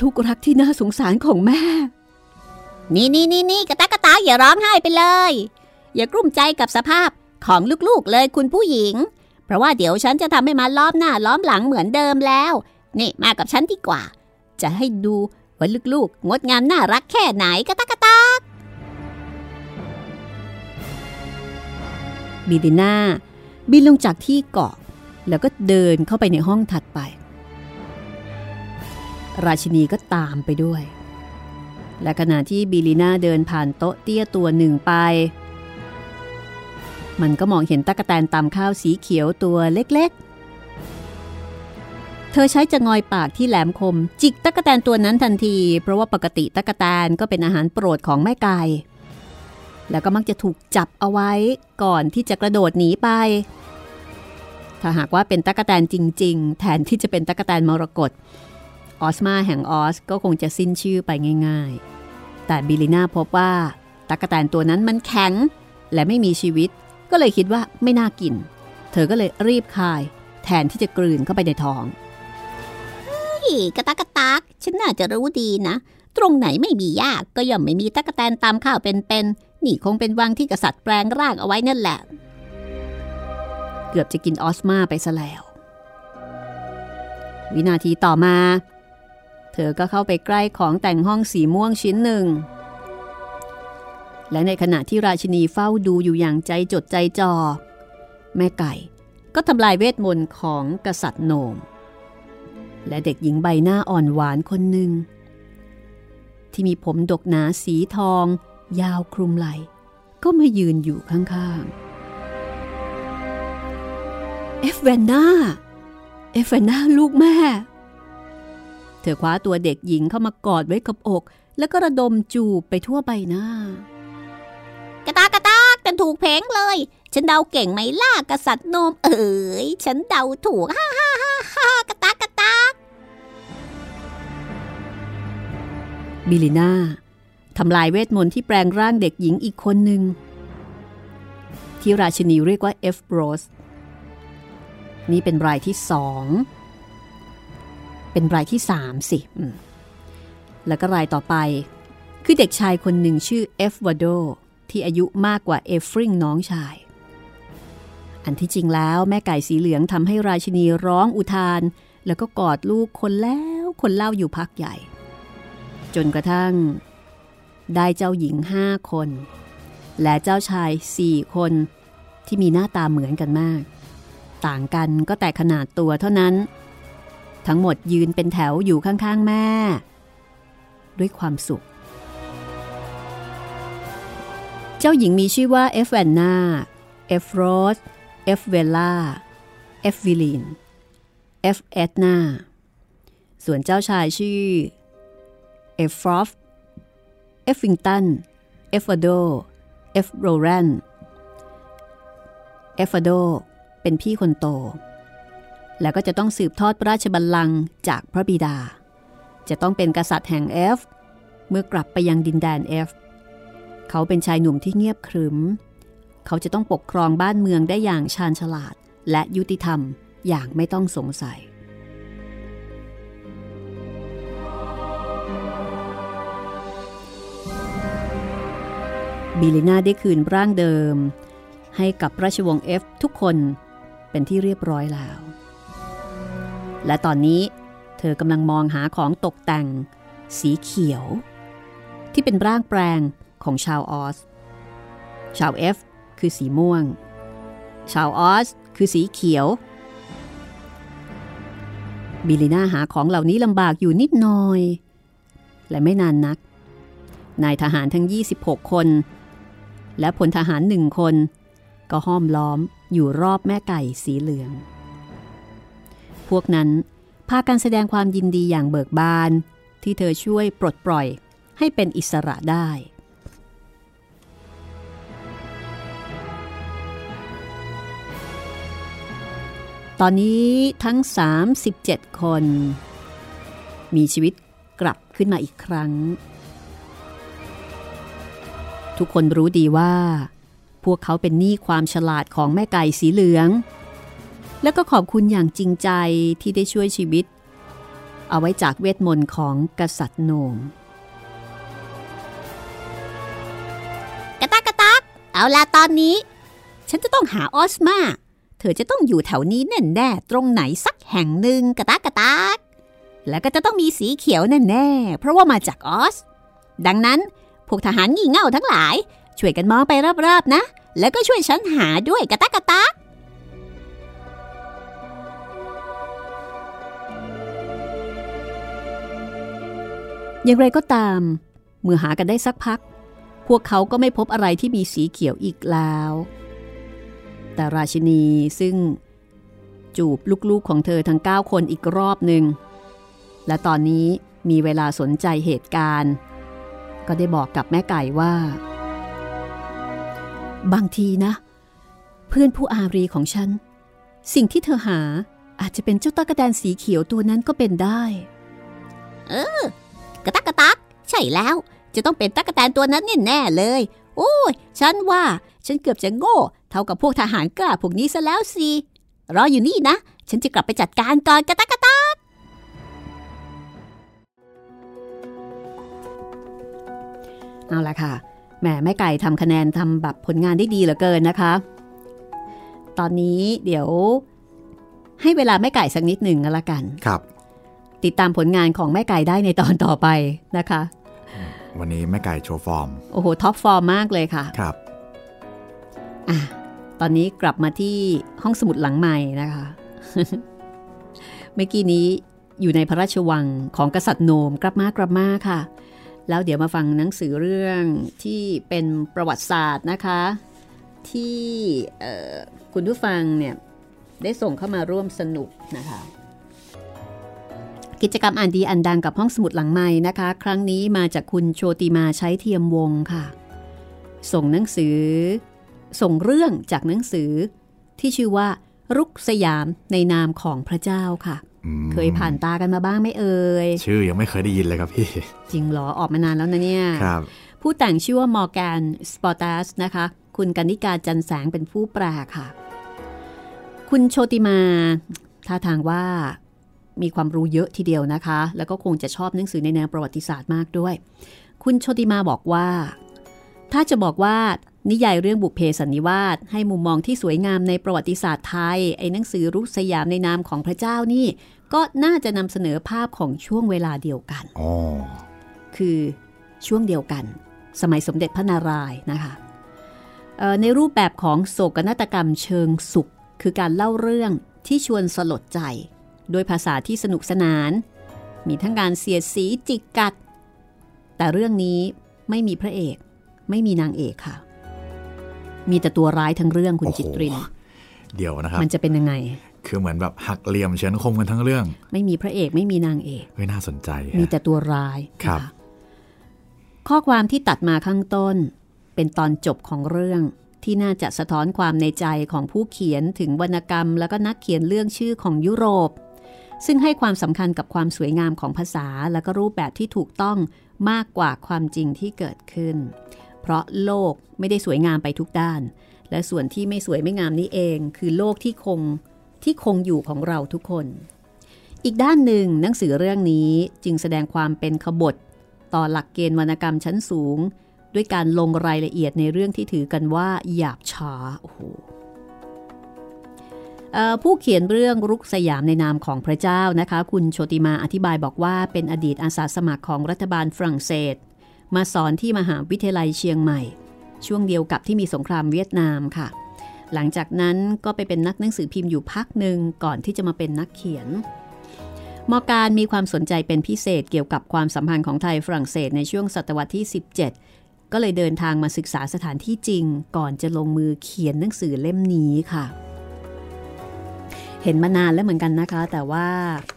ลูกรักที่น่าสงสารของแม่ นี่นี่นี่นี่กระตักกระตักอย่าร้องไห้ไปเลย อย่ากลุ้มใจกับสภาพของลูกๆเลยคุณผู้หญิง เพราะว่าเดี๋ยวฉันจะทำให้มันล้อมหน้าล้อมหลังเหมือนเดิมแล้ว นี่มากับฉันดีกว่า จะให้ดูว่าลูกๆ งดงามน่ารักแค่ไหนกระตักกระตักบิลิน่าบินลงจากที่เกาะ แล้วก็เดินเข้าไปในห้องถัดไป ราชินีก็ตามไปด้วย และขณะที่บิลิน่าเดินผ่านโต๊ะเตี้ยตัวหนึ่งไป มันก็มองเห็นตั๊กแตนตำข้าวสีเขียวตัวเล็กๆ เธอใช้จะงอยปากที่แหลมคม จิกตั๊กแตนตัวนั้นทันที เพราะว่าปกติตั๊กแตนก็เป็นอาหารโปรดของแม่ไก่แล้วก็มักจะถูกจับเอาไว้ก่อนที่จะกระโดดหนีไป ถ้าหากว่าเป็นตั๊กแตนจริง ๆ แทนที่จะเป็นตั๊กแตนมรกตออสมาแห่งออสก็คงจะสิ้นชื่อไปง่าย ๆ แต่บิลิน่าพบว่าตั๊กแตนตัวนั้นมันแข็ง และไม่มีชีวิต ก็เลยคิดว่าไม่น่ากิน เธอก็เลยรีบคาย แทนที่จะกลืนเข้าไปในท้อง กระตักกระตัก ฉันน่าจะรู้ดีนะ ตรงไหนไม่มียากก็ย่อมไม่มีตั๊กแตนตามข้าวเป็นๆ นี่คงเป็นวังที่กษัตริย์แปลงร่างเอาไว้นั่นแหละ เกือบจะกินออสมาไปซะแล้ว วินาทีต่อมา เธอก็เข้าไปใกล้ของแต่งห้องสีม่วงชิ้นหนึ่ง และในขณะที่ราชินีเฝ้าดูอยู่อย่างใจจดใจจ่อ แม่ไก่ก็ทำลายเวทมนต์ของกษัตริย์โหนม และเด็กหญิงใบหน้าอ่อนหวานคนหนึ่ง ที่มีผมดกหนาสีทอง ยาวคลุมไหล ก็มายืนอยู่ข้างๆ เอฟเวนนาเอฟเวนนาลูกแม่ เธอคว้าตัวเด็กหญิงเข้ามากอดไว้กับอก แล้วก็ระดมจูบไปทั่วใบหน้ากระตากระตากกันถูกเพงเลย ฉันเดาเก่งไหมล่ะกษัตริย์โนมเอ๋เย้ ฉันเดาถูกฮ่าฮ่าฮ่าฮ่ากระต๊ากกระต๊ากบิลิน่าทำลายเวทมนต์ที่แปลงร่างเด็กหญิงอีกคนหนึ่ง ที่ราชินีเรียกว่าเอฟโรส นี่เป็นรายที่สอง เป็นรายที่สามสิ แล้วก็รายต่อไป คือเด็กชายคนหนึ่งชื่อเอฟวาโดที่อายุมากกว่าเอฟริงน้องชาย อันที่จริงแล้วแม่ไก่สีเหลืองทำให้ราชินีร้องอุทาน แล้วก็กอดลูกคนแล้วคนเล่าอยู่พักใหญ่ จนกระทั่ง ได้เจ้าหญิงห้าคน และเจ้าชายสี่คนที่มีหน้าตาเหมือนกันมาก ต่างกันก็แต่ขนาดตัวเท่านั้น ทั้งหมดยืนเป็นแถวอยู่ข้างๆแม่ ด้วยความสุข เจ้าหญิงมีชื่อว่าเอฟแวนนาเอฟโรส เอฟเวล่าเอฟวิลินเอฟเอตนาส่วนเจ้าชายชื่อเอฟฟรอฟเอฟฟิงตันเอฟฟาโดเอฟโรแรนเอฟฟาโดเป็นพี่คนโต แล้วก็จะต้องสืบทอดพระราชบัลลังก์จากพระบิดา จะต้องเป็นกษัตริย์แห่งเอฟเมื่อกลับไปยังดินแดนเอฟเขาเป็นชายหนุ่มที่เงียบขรึม เขาจะต้องปกครองบ้านเมืองได้อย่างชาญฉลาด และยุติธรรมอย่างไม่ต้องสงสัยบิลิน่าได้คืนร่างเดิม ให้กับราชวงศ์เอฟทุกคนเป็นที่เรียบร้อยแล้ว และตอนนี้เธอกำลังมองหาของตกแต่ง สีเขียว ที่เป็นร่างแปลงของชาวออส ชาวเอฟ คือสีม่วง ชาวออสคือสีเขียว บิลิน่าหาของเหล่านี้ลำบากอยู่นิดหน่อย และไม่นานนัก นายทหารทั้ง 26 คน และพลทหารหนึ่งคน ก็ห้อมล้อมอยู่รอบแม่ไก่สีเหลือง พวกนั้นพากันแสดงความยินดีอย่างเบิกบานที่เธอช่วยปลดปล่อยให้เป็นอิสระได้ ตอนนี้ทั้ง 37 คน มีชีวิตกลับขึ้นมาอีกครั้ง ทุกคนรู้ดีว่า พวกเขาเป็นหนี้ความฉลาดของแม่ไก่สีเหลือง และก็ขอบคุณอย่างจริงใจที่ได้ช่วยชีวิต เอาไว้จากเวทมนต์ของกษัตริย์โหนงกระตักกระตัก เอาละตอนนี้ ฉันจะต้องหาออสมา เธอจะต้องอยู่แถวนี้แน่แน่ๆตรงไหนสักแห่งหนึ่งกระตักกระตักแล้วก็จะต้องมีสีเขียวแน่แน่ๆเพราะว่ามาจากออส ดังนั้นพวกทหารงี่เง่าทั้งหลาย ช่วยกันมองไปรอบๆนะ แล้วก็ช่วยฉันหาด้วยกระตักกระตักอย่างไรก็ตาม เมื่อหากันได้สักพัก พวกเขาก็ไม่พบอะไรที่มีสีเขียวอีกแล้ว แต่ราชินีซึ่งจูบลูกๆของเธอทั้ง 9 คนอีกรอบหนึ่ง และตอนนี้มีเวลาสนใจเหตุการณ์ ก็ได้บอกกับแม่ไก่ว่า บางทีนะ เพื่อนผู้อารีของฉัน สิ่งที่เธอหาอาจจะเป็นเจ้าตากแตนสีเขียวตัวนั้นก็เป็นได้ เออกระตักกระตัก ใช่แล้ว จะต้องเป็นตั๊กแตนตัวนั้นแน่เลย โอ้ย ฉันว่า ฉันเกือบจะโง่ เท่ากับพวกทหารกล้าพวกนี้ซะแล้วสิรออยู่นี่นะ ฉันจะกลับไปจัดการก่อนกระต๊ากกระต๊ากเอาละค่ะแหมแม่ไก่ทำคะแนนทำแบบผลงานได้ดีเหลือเกินนะคะ ตอนนี้เดี๋ยวให้เวลาแม่ไก่สักนิดหนึ่งก็แล้วกันครับ ติดตามผลงานของแม่ไก่ได้ในตอนต่อไปนะคะ วันนี้แม่ไก่โชว์ฟอร์ม โอ้โหท็อปฟอร์มมากเลยค่ะ ครับอะ ตอนนี้กลับมาที่ห้องสมุดหลังใหม่นะคะ เมื่อกี้นี้อยู่ในพระราชวังของกษัตริย์โนมกลับมากลับมาค่ะ แล้วเดี๋ยวมาฟังหนังสือเรื่องที่เป็นประวัติศาสตร์นะคะ ที่คุณผู้ฟังเนี่ยได้ส่งเข้ามาร่วมสนุกนะคะ กิจกรรมอ่านดีอันดังกับห้องสมุดหลังใหม่นะคะ ครั้งนี้มาจากคุณโชติมาใช้เทียมวงค่ะ ส่งหนังสือ ส่งเรื่องจากหนังสือ ที่ชื่อว่า รุกสยามในนามของพระเจ้าค่ะอืมเคยผ่านตากันมาบ้างไหมเอ่ย ชื่อยังไม่เคยได้ยินเลยครับพี่ จริงเหรอออกมานานแล้วนะเนี่ยครับผู้แต่งชื่อว่ามอร์แกนสปอร์ตัสนะคะ คุณกนิกาจันแสงเป็นผู้แปลค่ะ คุณโชติมาท่าทางว่ามีความรู้เยอะทีเดียวนะคะ แล้วก็คงจะชอบหนังสือในแนวประวัติศาสตร์มากด้วย คุณโชติมาบอกว่า ถ้าจะบอกว่า นิยายเรื่องบุพเพสันนิวาสให้มุมมองที่สวยงามในประวัติศาสตร์ไทย ไอ้หนังสือรุกสยามในนามของพระเจ้านี่ ก็น่าจะนำเสนอภาพของช่วงเวลาเดียวกันอ๋อคือช่วงเดียวกัน สมัยสมเด็จพระนารายณ์นะคะเอ่อในรูปแบบของโศกนาฏกรรมเชิงสุข คือการเล่าเรื่องที่ชวนสลดใจ โดยภาษาที่สนุกสนาน มีทั้งการเสียดสีจิกกัด แต่เรื่องนี้ไม่มีพระเอก ไม่มีนางเอกค่ะ มีแต่ตัวร้ายทั้งเรื่องคุณโอ้โหจิตริน เดี๋ยวนะครับ มันจะเป็นยังไง คือเหมือนแบบหักเหลี่ยมเฉือนคมกันทั้งเรื่อง ไม่มีพระเอกไม่มีนางเอกเฮ้ยน่าสนใจ มีฮะแต่ตัวร้ายครับนะะข้อความที่ตัดมาข้างต้น เป็นตอนจบของเรื่องที่น่าจะสะท้อนความในใจของผู้เขียนถึงวรรณกรรม แล้วก็นักเขียนเรื่องชื่อของยุโรป ซึ่งให้ความสำคัญกับความสวยงามของภาษา และก็รูปแบบที่ถูกต้องมากกว่าความจริงที่เกิดขึ้น เพราะโลกไม่ได้สวยงามไปทุกด้าน และส่วนที่ไม่สวยไม่งามนี้เอง คือโลกที่คงที่คงอยู่ของเราทุกคน อีกด้านหนึ่งหนังสือเรื่องนี้จึงแสดงความเป็นขบฏ ต่อหลักเกณฑ์วรรณกรรมชั้นสูง ด้วยการลงรายละเอียดในเรื่องที่ถือกันว่าหยาบช้าโอ้โหผู้เขียนเรื่องรุกสยามในนามของพระเจ้านะคะ คุณโชติมาอธิบายบอกว่าเป็นอดีตอาสาสมัครของรัฐบาลฝรั่งเศส มาสอนที่มหาวิทยาลัยเชียงใหม่ ช่วงเดียวกับที่มีสงครามเวียดนามค่ะ หลังจากนั้นก็ไปเป็นนักหนังสือพิมพ์อยู่พักหนึ่งก่อนที่จะมาเป็นนักเขียนมอการมีความสนใจเป็นพิเศษเกี่ยวกับความสัมพันธ์ของไทยฝรั่งเศสในช่วงศตวรรษที่ 17 ก็เลยเดินทางมาศึกษาสถานที่จริง ก่อนจะลงมือเขียนหนังสือเล่มนี้ค่ะ เห็นมานานแล้วเหมือนกันนะคะ แต่ว่า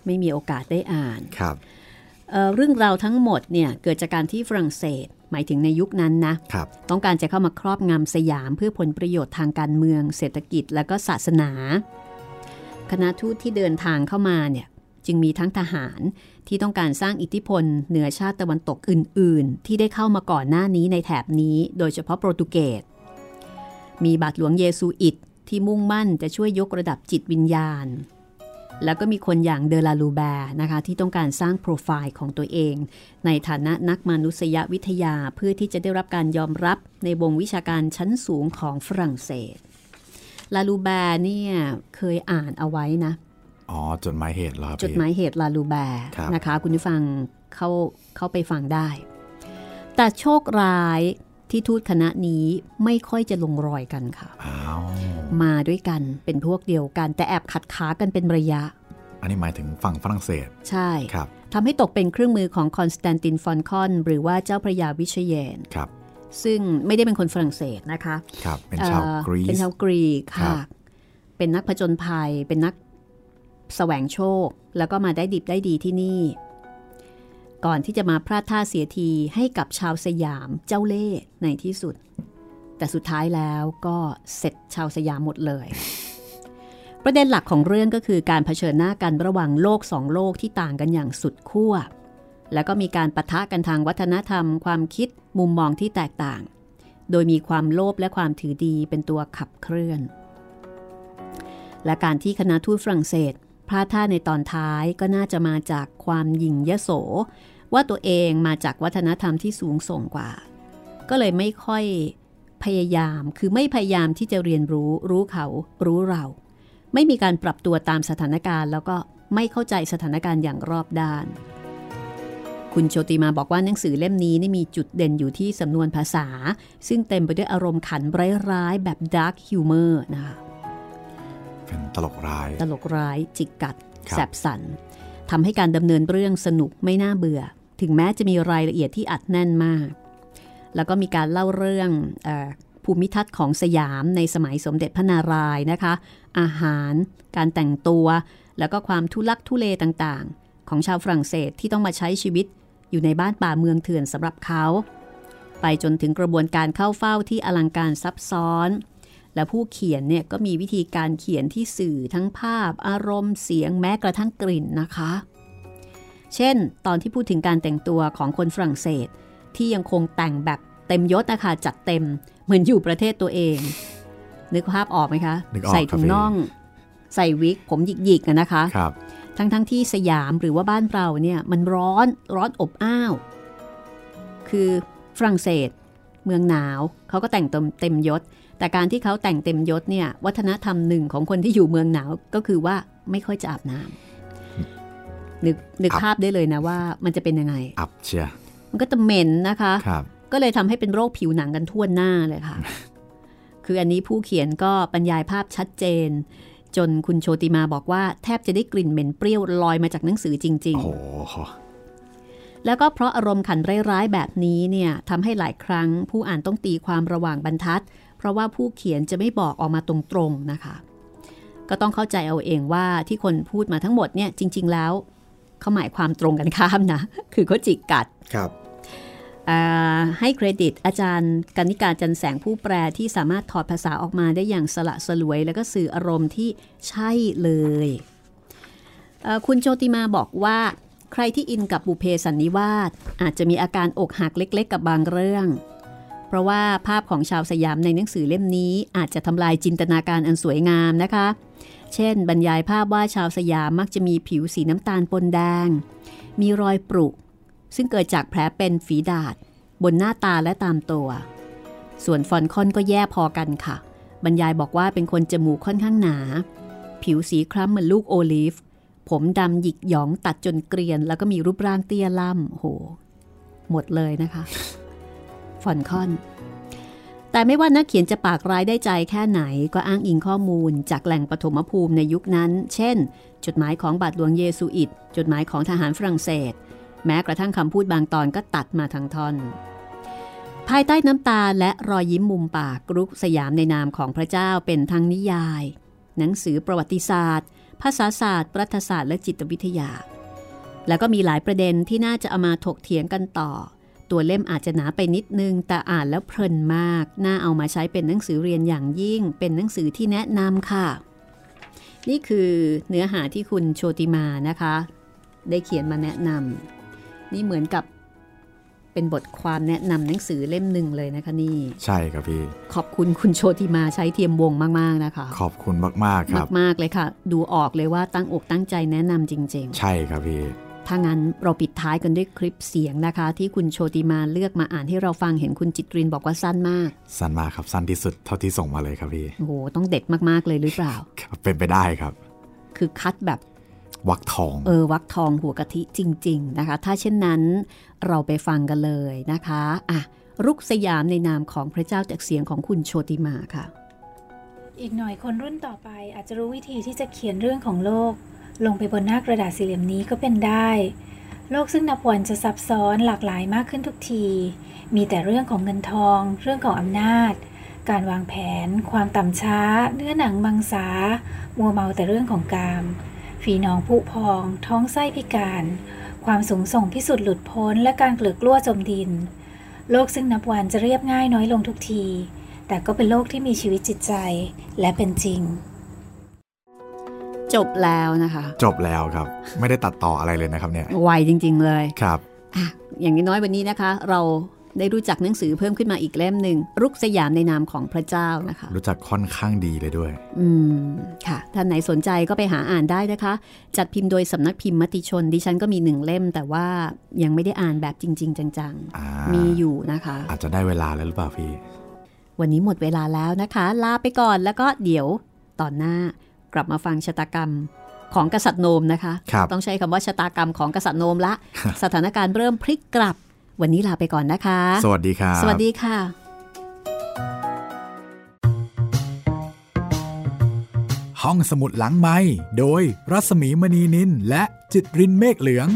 ไม่มีโอกาสได้อ่านครับ เอ่อเรื่องราวทั้งหมดเนี่ยเกิดจากการที่ฝรั่งเศสหมายถึงในยุคนั้นนะครับต้องการจะเข้ามาครอบงำสยามเพื่อผลประโยชน์ทางการเมือง เศรษฐกิจและก็ศาสนา คณะทูตที่เดินทางเข้ามาเนี่ยจึงมีทั้งทหารที่ต้องการสร้างอิทธิพล เหนือชาติตะวันตกอื่น ๆ ที่ได้เข้ามาก่อนหน้านี้ในแถบนี้ โดยเฉพาะโปรตุเกส มีบาทหลวงเยซูอิตที่มุ่งมั่นจะช่วยยกระดับจิตวิญญาณ แล้วก็มีคนอย่างเดลาลูแบร์นะคะที่ต้องการสร้างโปรไฟล์ของตัวเอง ในฐานะนักมนุษยวิทยาเพื่อที่จะได้รับการยอมรับในวงวิชาการชั้นสูงของฝรั่งเศส ลาลูแบร์เนี่ยเคยอ่านเอาไว้นะ อ๋อ จดหมายเหตุเหรอครับจดหมายเหตุลาลูแบร์ครับนะคะ คุณผู้ฟังเข้าเข้าไปฟังได้ แต่โชคร้าย ที่ทูตคณะนี้ไม่ค่อยจะลงรอยกันค่ะอ้าวมาด้วยกันเป็นพวกเดียวกัน แต่แอบขัดขากันเป็นระยะ อันนี้หมายถึงฝั่งฝรั่งเศส ใช่ครับทำให้ตกเป็นเครื่องมือของคอนสแตนตินฟอนคอน หรือว่าเจ้าพระยาวิเชยนครับ ซึ่งไม่ได้เป็นคนฝรั่งเศสนะคะครับเป็นชาวเอ่อกรีซเป็นชาวกรีกค่ะครัค่ะบเป็นนักผจญภัย เป็นนักแสวงโชค แล้วก็มาได้ดิบได้ดีที่นี่ ก่อนที่จะมาพลาดท่าเสียทีให้กับชาวสยามเจ้าเล่ห์ในที่สุด แต่สุดท้ายแล้วก็เสร็จชาวสยามหมดเลย ประเด็นหลักของเรื่องก็คือการเผชิญหน้ากันระหว่างโลกสองโลกที่ต่างกันอย่างสุดขั้วแล้วก็มีการปะทะกันทางวัฒนธรรม ความคิดมุมมองที่แตกต่าง โดยมีความโลภและความถือดีเป็นตัวขับเคลื่อน และการที่คณะทูตฝรั่งเศสพลาดท่าในตอนท้ายก็น่าจะมาจากความหยิ่งยโส ว่าตัวเองมาจากวัฒนธรรมที่สูงส่งกว่า ก็เลยไม่ค่อยพยายาม คือไม่พยายามที่จะเรียนรู้ รู้เขา รู้เรา ไม่มีการปรับตัวตามสถานการณ์ แล้วก็ไม่เข้าใจสถานการณ์อย่างรอบด้าน คุณโชติมาบอกว่าหนังสือเล่มนี้นี่มีจุดเด่นอยู่ที่สำนวนภาษา ซึ่งเต็มไปด้วยอารมณ์ขันร้ายๆแบบ dark humor นะคะเป็นตลกร้าย ตลกร้าย จิกกัดครับแสบสันทำให้การดำเนินเรื่องสนุกไม่น่าเบื่อ ถึงแม้จะมีรายละเอียดที่อัดแน่นมาก แล้วก็มีการเล่าเรื่องภูมิทัศน์ของสยามในสมัยสมเด็จพระนารายณ์นะคะ อาหาร การแต่งตัว แล้วก็ความทุลักทุเลต่างๆ ของชาวฝรั่งเศสที่ต้องมาใช้ชีวิตอยู่ในบ้านป่าเมืองเถื่อนสำหรับเขา ไปจนถึงกระบวนการเข้าเฝ้าที่อลังการซับซ้อน และผู้เขียนเนี่ยก็มีวิธีการเขียนที่สื่อทั้งภาพ อารมณ์เสียงแม้กระทั่งกลิ่นนะคะ เช่น ตอนที่พูดถึงการแต่งตัวของคนฝรั่งเศส ที่ยังคงแต่งแบบเต็มยศนะคะจัดเต็ม เหมือนอยู่ประเทศตัวเอง นึกภาพออกไหมคะนึกออกใส่ครับถุงพี่น่อง ใส่วิกผมหยิกๆอะนะคะครับทั้งๆทที่สยามหรือว่าบ้านเราเนี่ยมันร้อนร้อนอบอ้าว คือฝรั่งเศส เมืองหนาวเขาก็แต่งเต็มเต็มยศ แต่การที่เขาแต่งเต็มยศเนี่ยวัฒนธรรมหนึ่งของคนที่อยู่เมืองหนาวก็คือว่าไม่ค่อยจะอาบน้ำ นึกนึกอับภาพได้เลยนะว่ามันจะเป็นยังไง อับเชียมันก็จะเหม็นนะคะครับก็เลยทำให้เป็นโรคผิวหนังกันทั่วหน้าเลยค่ะ คืออันนี้ผู้เขียนก็บรรยายภาพชัดเจน จนคุณโชติมาบอกว่าแทบจะได้กลิ่นเหม็นเปรี้ยวลอยมาจากหนังสือจริงโอ้ๆโหแล้วก็เพราะอารมณ์ขันร้ายๆแบบนี้เนี่ยทำให้หลายครั้งผู้อ่านต้องตีความระหว่างบรรทัด เพราะว่าผู้เขียนจะไม่บอกออกมาตรงๆนะคะ ก็ต้องเข้าใจเอาเองว่าที่คนพูดมาทั้งหมดเนี่ยจริง ๆ แล้ว เขาหมายความตรงกันข้ามนะ คือเขาจิกกัดครับอ่าให้เครดิตอาจารย์กนิการจันแสงผู้แปลที่สามารถถอดภาษาออกมาได้อย่างสละสลวย แล้วก็สื่ออารมณ์ที่ใช่เลยเอ่อคุณโชติมาบอกว่า ใครที่อินกับบุเพสันนิวาสอาจจะมีอาการอกหักเล็กๆ กับบางเรื่อง เพราะว่าภาพของชาวสยามในหนังสือเล่มนี้อาจจะทำลายจินตนาการอันสวยงามนะคะ เช่น บรรยายภาพว่าชาวสยามมักจะมีผิวสีน้ำตาลปนแดง มีรอยปรุซึ่งเกิดจากแผลเป็นฝีดาษบนหน้าตาและตามตัว ส่วนฟอนคอนก็แย่พอกันค่ะ บรรยายบอกว่าเป็นคนจมูกค่อนข้างหนา ผิวสีคล้ำเหมือนลูกโอลีฟผมดำหยิกหยองตัดจนเกรียน แล้วก็มีรูปร่างเตี้ยล่ำโห หมดเลยนะคะ ฟอนคอน แต่ไม่ว่านักเขียนจะปากร้ายได้ใจแค่ไหนก็อ้างอิงข้อมูลจากแหล่งปฐมภูมิในยุคนั้น เช่น จดหมายของบาทหลวงเยซูอิต จดหมายของทหารฝรั่งเศส แม้กระทั่งคำพูดบางตอนก็ตัดมาทั้งท่อน ภายใต้น้ำตาและรอยยิ้มมุมปากกรุกสยามในนามของพระเจ้าเป็นทั้งนิยาย หนังสือประวัติศาสตร์ ภาษาศาสตร์รัฐศาสตร์และจิตวิทยา แล้วก็มีหลายประเด็นที่น่าจะเอามาถกเถียงกันต่อ ตัวเล่มอาจจะหนาไปนิดนึง แต่อ่านแล้วเพลินมาก น่าเอามาใช้เป็นหนังสือเรียนอย่างยิ่ง เป็นหนังสือที่แนะนำค่ะ นี่คือเนื้อหาที่คุณโชติมานะคะ ได้เขียนมาแนะนำนี่เหมือนกับเป็นบทความแนะนำหนังสือเล่มหนึ่งเลยนะคะนี่ ใช่ครับพี่ ขอบคุณคุณโชติมาใช้เทียมวงมากๆนะคะ ขอบคุณมากๆครับ มากๆเลยค่ะ ดูออกเลยว่าตั้งอกตั้งใจแนะนำจริงใช่ครับพี่ๆ ถ้างั้นเราปิดท้ายกันด้วยคลิปเสียงนะคะ ที่คุณโชติมาเลือกมาอ่านให้เราฟังเห็นคุณจิตรินบอกว่าสั้นมาก สั้นมากครับสั้นที่สุดเท่าที่ส่งมาเลยครับพี่โอ้โหต้องเด็ดมากๆเลยหรือเปล่าครับเป็นไปได้ครับ คือคัดแบบวักทอง เออวักทองหัวกะทิจริง ๆนะคะ ถ้าเช่นนั้นเราไปฟังกันเลยนะคะอะรุกสยามในนามของพระเจ้าจากเสียงของคุณโชติมาค่ะ อีกหน่อยคนรุ่นต่อไปอาจจะรู้วิธีที่จะเขียนเรื่องของโลก ลงไปบนหน้ากระดาษสี่เหลี่ยมนี้ก็เป็นได้ โลกซึ่งนับวันจะซับซ้อนหลากหลายมากขึ้นทุกที มีแต่เรื่องของเงินทอง เรื่องของอำนาจ การวางแผน ความต่ำช้า เนื้อหนังมังสา มัวเมาแต่เรื่องของกาม ฝีหนองผุพอง ท้องไส้พิการ ความสูงส่งพิสุทธิ์หลุดพ้น และการเกลือกกล้วจมดิน โลกซึ่งนับวันจะเรียบง่ายน้อยลงทุกที แต่ก็เป็นโลกที่มีชีวิตจิตใจ และเป็นจริง จบแล้วนะคะ จบแล้วครับ ไม่ได้ตัดต่ออะไรเลยนะครับเนี่ยไวจริง ๆ เลยครับอะอย่างน้อยๆวันนี้นะคะ เราได้รู้จักหนังสือเพิ่มขึ้นมาอีกเล่มหนึ่งรุกสยามในนามของพระเจ้านะคะ รู้จักค่อนข้างดีเลยด้วย อืมค่ะท่านไหนสนใจก็ไปหาอ่านได้นะคะ จัดพิมพ์โดยสำนักพิมพ์มติชน ดิฉันก็มีหนึ่งเล่ม แต่ว่ายังไม่ได้อ่านแบบจริง ๆ จังอ่าๆมีอยู่นะคะ อาจจะได้เวลาแล้วหรือเปล่าพี่ วันนี้หมดเวลาแล้วนะคะ ลาไปก่อนแล้วก็เดี๋ยวตอนหน้า กลับมาฟังชะตากรรมของกษัตริย์โนมนะคะครับต้องใช้คำว่าชะตากรรมของกษัตริย์โนมละ สถานการณ์เริ่มพลิกกลับ วันนี้ลาไปก่อนนะคะ สวัสดีครับสวัสดีค่ะ ห้องสมุดหลังไม้โดยรัสมีมณีนินและจิตรินเมฆเหลือง